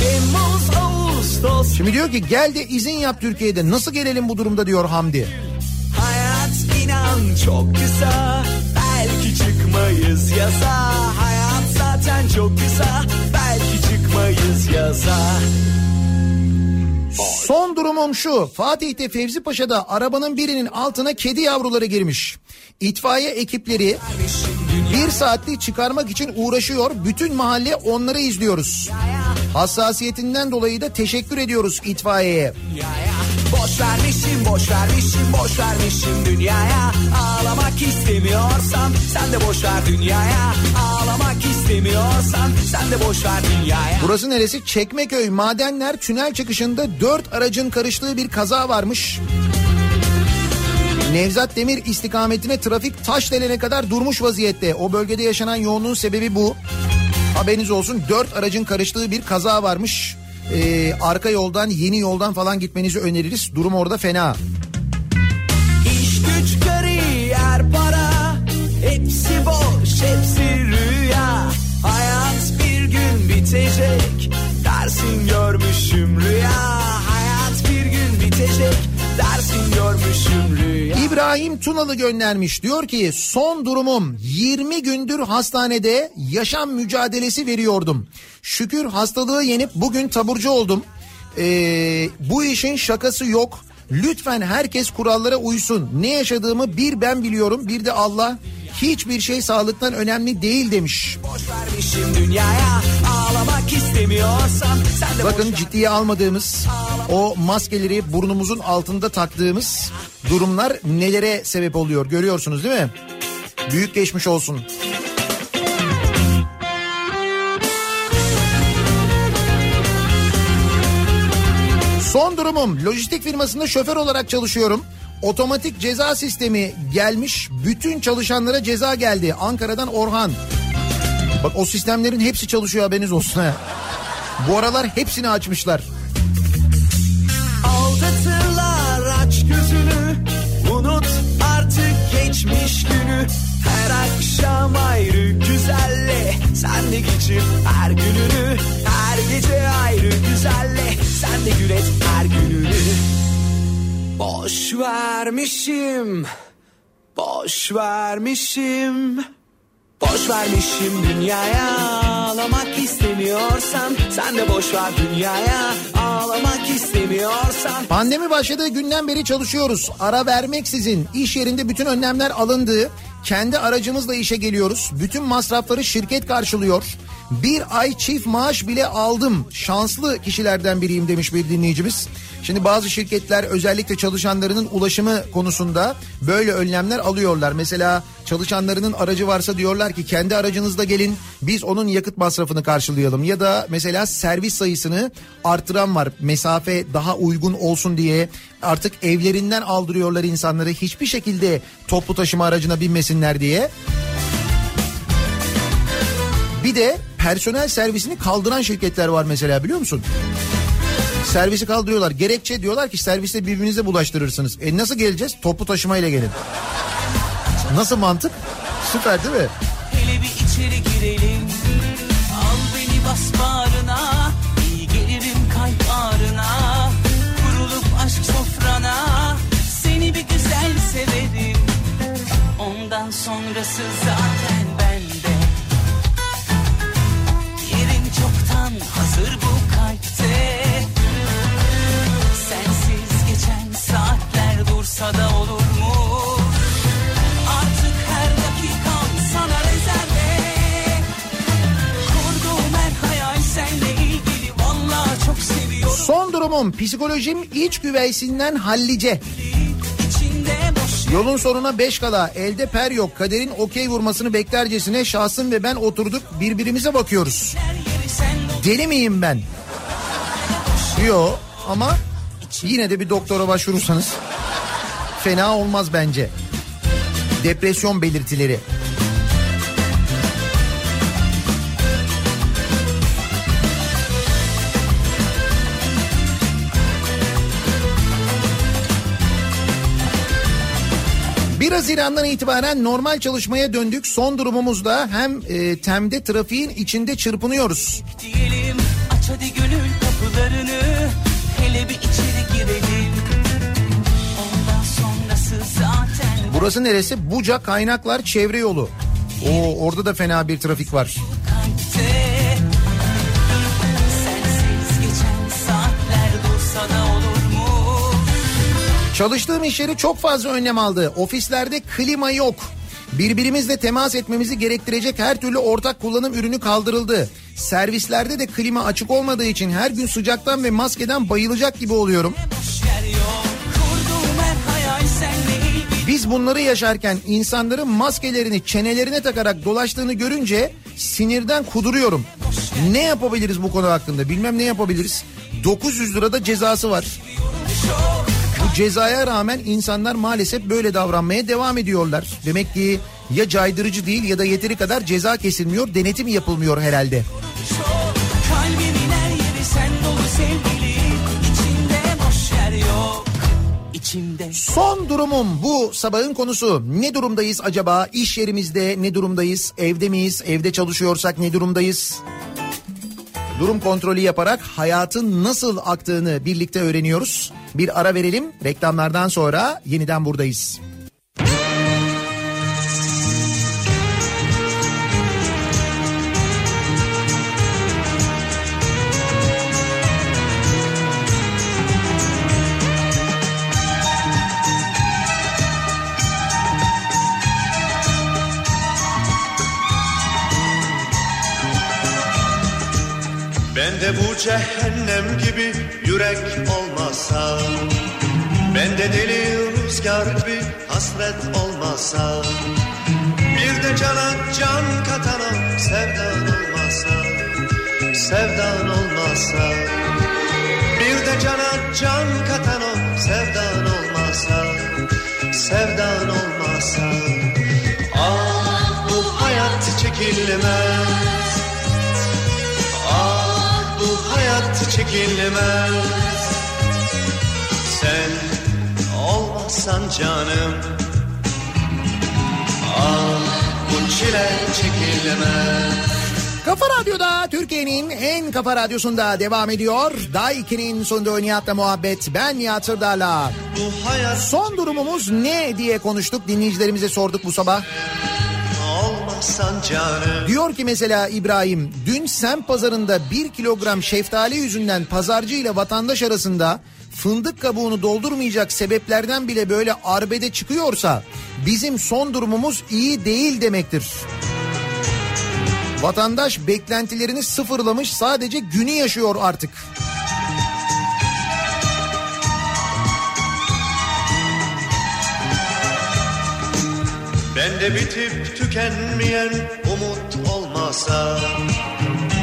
Temmuz, Şimdi diyor ki gel de izin yap Türkiye'de nasıl gelelim bu durumda diyor Hamdi. Hayat inan çok kısa Belki çıkmayız yaza Hayat zaten çok kısa Belki çıkmayız yaza Son durumum şu. Fatih'te Fevzi Paşa'da arabanın birinin altına kedi yavruları girmiş. İtfaiye ekipleri bir saatlik çıkarmak için uğraşıyor. Bütün mahalle onları izliyoruz. Hassasiyetinden dolayı da teşekkür ediyoruz itfaiyeye. Boş vermişim boş vermişim boş vermişim dünyaya Ağlamak istemiyorsan sen de boş ver dünyaya Ağlamak istemiyorsan sen de boş ver dünyaya Burası neresi? Çekmeköy Madenler tünel çıkışında dört aracın karıştığı bir kaza varmış. Nevzat Demir istikametine trafik taş delene kadar durmuş vaziyette. O bölgede yaşanan yoğunluğun sebebi bu. Haberiniz olsun dört aracın karıştığı bir kaza varmış. Ee, arka yoldan yeni yoldan falan gitmenizi öneririz. Durum orada fena. İş güç kariyer para Hepsi boş hepsi rüya Hayat bir gün bitecek Dersin görmüşüm rüya Hayat bir gün bitecek İbrahim Tunalı göndermiş. Diyor ki son durumum 20 gündür hastanede yaşam mücadelesi veriyordum. Şükür hastalığı yenip bugün taburcu oldum. Ee, bu işin şakası yok. Lütfen herkes kurallara uysun. Ne yaşadığımı bir ben biliyorum bir de Allah. Hiçbir şey sağlıktan önemli değil demiş. Dünyaya de Bakın ciddiye almadığımız o maskeleri burnumuzun altında taktığımız durumlar nelere sebep oluyor görüyorsunuz değil mi? Büyük geçmiş olsun. Son durumum lojistik firmasında şoför olarak çalışıyorum. Otomatik ceza sistemi gelmiş. Bütün çalışanlara ceza geldi. Ankara'dan Orhan. Bak o sistemlerin hepsi çalışıyor haberiniz olsun ha. Bu aralar hepsini açmışlar. Aldatırlar aç gözünü Unut artık geçmiş günü Her akşam ayrı güzelle Sen de geçir her gününü Her gece ayrı güzelle Sen de gül et her gününü Boş vermişim Boş vermişim Boş vermişim dünyaya Ağlamak istemiyorsan Sen de boş ver dünyaya Ağlamak istemiyorsan Pandemi başladığı günden beri çalışıyoruz. Ara vermeksizin iş yerinde bütün önlemler alındı. Kendi aracımızla işe geliyoruz. Bütün masrafları şirket karşılıyor. Bir ay çift maaş bile aldım. Şanslı kişilerden biriyim demiş bir dinleyicimiz. Şimdi bazı şirketler özellikle çalışanlarının ulaşımı konusunda böyle önlemler alıyorlar. Mesela çalışanlarının aracı varsa diyorlar ki kendi aracınızla gelin biz onun yakıt masrafını karşılayalım. Ya da mesela servis sayısını artıran var. Mesafe daha uygun olsun diye artık evlerinden aldırıyorlar insanları. Hiçbir şekilde toplu taşıma aracına binmesinler diye. Bir de personel servisini kaldıran şirketler var mesela biliyor musun? Servisi kaldırıyorlar. Gerekçe diyorlar ki serviste birbirinize bulaştırırsınız. E nasıl geleceğiz? Toplu taşımayla gelin. Nasıl mantık? Süper değil mi? Hele bir içeri girelim Al beni bas bağrına İyi gelirim kalp ağrına Kurulup aşk sofrana Seni bir güzel severim Ondan sonrası zaten olsa da olur mu? Artık her dakikam sana rezerve. Kurduğum her hayal senle ilgili valla çok seviyorum. Son durumum psikolojim iç güveysinden hallice. Yolun sonuna beş kala elde per yok kaderin okey vurmasını beklercesine şahsım ve ben oturduk birbirimize bakıyoruz. Deli miyim ben? Yo ama yine de bir doktora başvurursanız fena olmaz bence. Depresyon belirtileri. Bir Haziran'dan itibaren normal çalışmaya döndük. Son durumumuzda hem e, temde trafiğin içinde çırpınıyoruz. diyelim aç hadi gönül Burası neresi? Buca Kaynaklar Çevre Yolu. Oo, orada da fena bir trafik var. Çalıştığım iş yeri çok fazla önlem aldı. Ofislerde klima yok. Birbirimizle temas etmemizi gerektirecek her türlü ortak kullanım ürünü kaldırıldı. Servislerde de klima açık olmadığı için her gün sıcaktan ve maskeden bayılacak gibi oluyorum. Biz bunları yaşarken insanların maskelerini çenelerine takarak dolaştığını görünce sinirden kuduruyorum. Ne yapabiliriz bu konu hakkında? Bilmem ne yapabiliriz. 900 lirada cezası var. Bu cezaya rağmen insanlar maalesef böyle davranmaya devam ediyorlar. Demek ki ya caydırıcı değil ya da yeteri kadar ceza kesilmiyor, denetim yapılmıyor herhalde. kalbimin içimde Son durumum bu sabahın konusu. Ne durumdayız acaba? İş yerimizde ne durumdayız? Evde miyiz? Evde çalışıyorsak ne durumdayız? Durum kontrolü yaparak hayatın nasıl aktığını birlikte öğreniyoruz. Bir ara verelim. Reklamlardan sonra yeniden buradayız. Ben de bu cehennem gibi yürek olmasa Ben de deli rüzgar gibi hasret olmasa Bir de cana can katana sevdan olmasa Sevdan olmasa Bir de cana can katana sevdan olmasa Sevdan olmasa. Ah bu hayat çekilmez çekilmez Sen olmazsan canım Ah bu çile çekilmez Kafa Radyo'da Türkiye'nin en kafa radyosunda devam ediyor. Day 2'nin sonunda Nihat'la muhabbet. Ben Nihat Sırdar'la. Son durumumuz ne diye konuştuk. Dinleyicilerimize sorduk bu sabah. Canım Diyor ki mesela İbrahim dün sem pazarında bir kilogram şeftali yüzünden pazarcı ile vatandaş arasında fındık kabuğunu doldurmayacak sebeplerden bile böyle arbede çıkıyorsa bizim son durumumuz iyi değil demektir. Vatandaş beklentilerini sıfırlamış sadece günü yaşıyor artık. Bende bitip tükenmeyen umut olmasa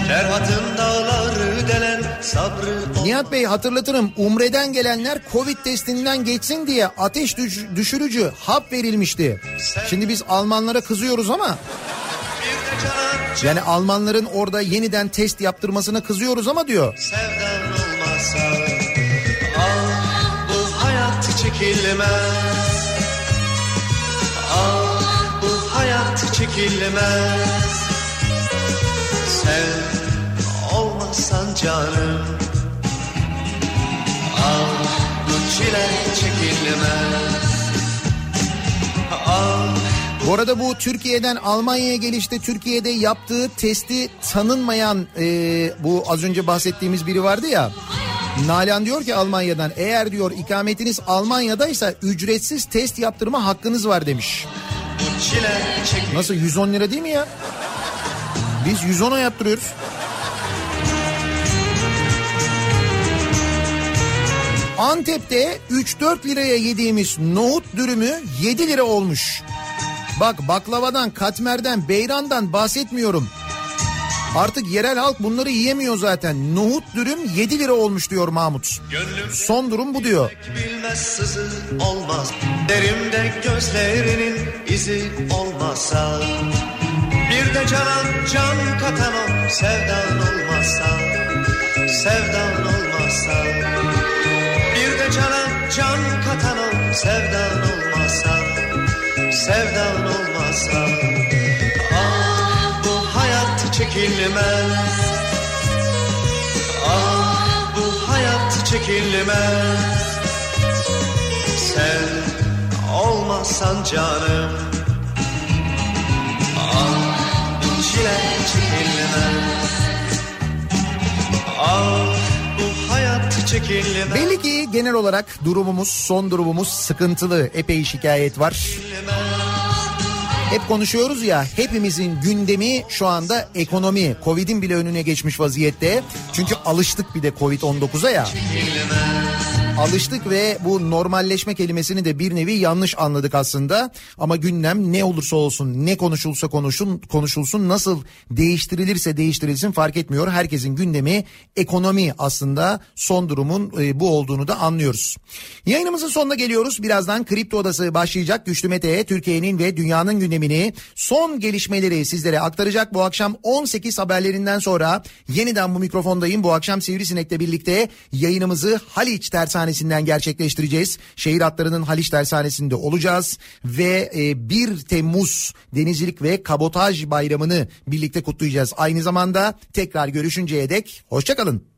Ferhat'ın dağları delen sabrı Nihat Bey hatırlatırım Umre'den gelenler Covid testinden geçsin diye ateş düş- düşürücü hap verilmişti. Şimdi biz Almanlara kızıyoruz ama yani Almanların orada yeniden test yaptırmasına kızıyoruz ama diyor. sevdan olmasa Ah bu hayat çekilmez çekilmez Sen olmazsan canım Ah bu çile çekilmez Ah Bu arada bu Türkiye'den Almanya'ya gelişte Türkiye'de yaptığı testi tanınmayan e, bu az önce bahsettiğimiz biri vardı ya. Nalan diyor ki Almanya'dan eğer diyor ikametiniz Almanya'daysa ücretsiz test yaptırma hakkınız var demiş. Çile çekilmez Nasıl 110 lira değil mi ya? Biz 110'a yaptırıyoruz. Antep'te 3-4 liraya yediğimiz nohut dürümü 7 lira olmuş. Bak baklavadan, katmerden, beyrandan bahsetmiyorum. Artık yerel halk bunları yiyemiyor zaten. Nohut dürüm 7 lira olmuş diyor Mahmut. Son durum bu diyor. Sızı olmaz Derimde gözlerinin izi olmasa Bir de canan can katan o sevdan olmasa Sevdan olmasa Bir de canan can katan o sevdan olmasa Sevdan hayat çekilmez. Ah bu hayat çekilmez. Sen olmasan canım. Ah bu çile çekilmez. Ah çekilmez. Belli ki genel olarak durumumuz, son durumumuz sıkıntılı. Epey şikayet var. Hep konuşuyoruz ya hepimizin gündemi şu anda ekonomi. Covid'in bile önüne geçmiş vaziyette. Çünkü alıştık bir de Covid-19'a ya. Alıştık ve bu normalleşme kelimesini de bir nevi yanlış anladık aslında. Ama gündem ne olursa olsun, ne konuşulsa konuşun, konuşulsun, nasıl değiştirilirse değiştirilsin fark etmiyor. Herkesin gündemi ekonomi aslında son durumun e, bu olduğunu da anlıyoruz. Yayınımızın sonuna geliyoruz. Birazdan Kripto Odası başlayacak. Güçlü Mete Türkiye'nin ve dünyanın gündemini son gelişmeleri sizlere aktaracak. Bu akşam 18 haberlerinden sonra yeniden bu mikrofondayım. Bu akşam Sivrisinek'le birlikte yayınımızı Haliç Tersanesi'nden gerçekleştireceğiz. Şehir hatlarının Haliç Tersanesi'nde olacağız ve e, 1 Temmuz Denizcilik ve Kabotaj Bayramı'nı birlikte kutlayacağız. Aynı zamanda tekrar görüşünceye dek hoşçakalın.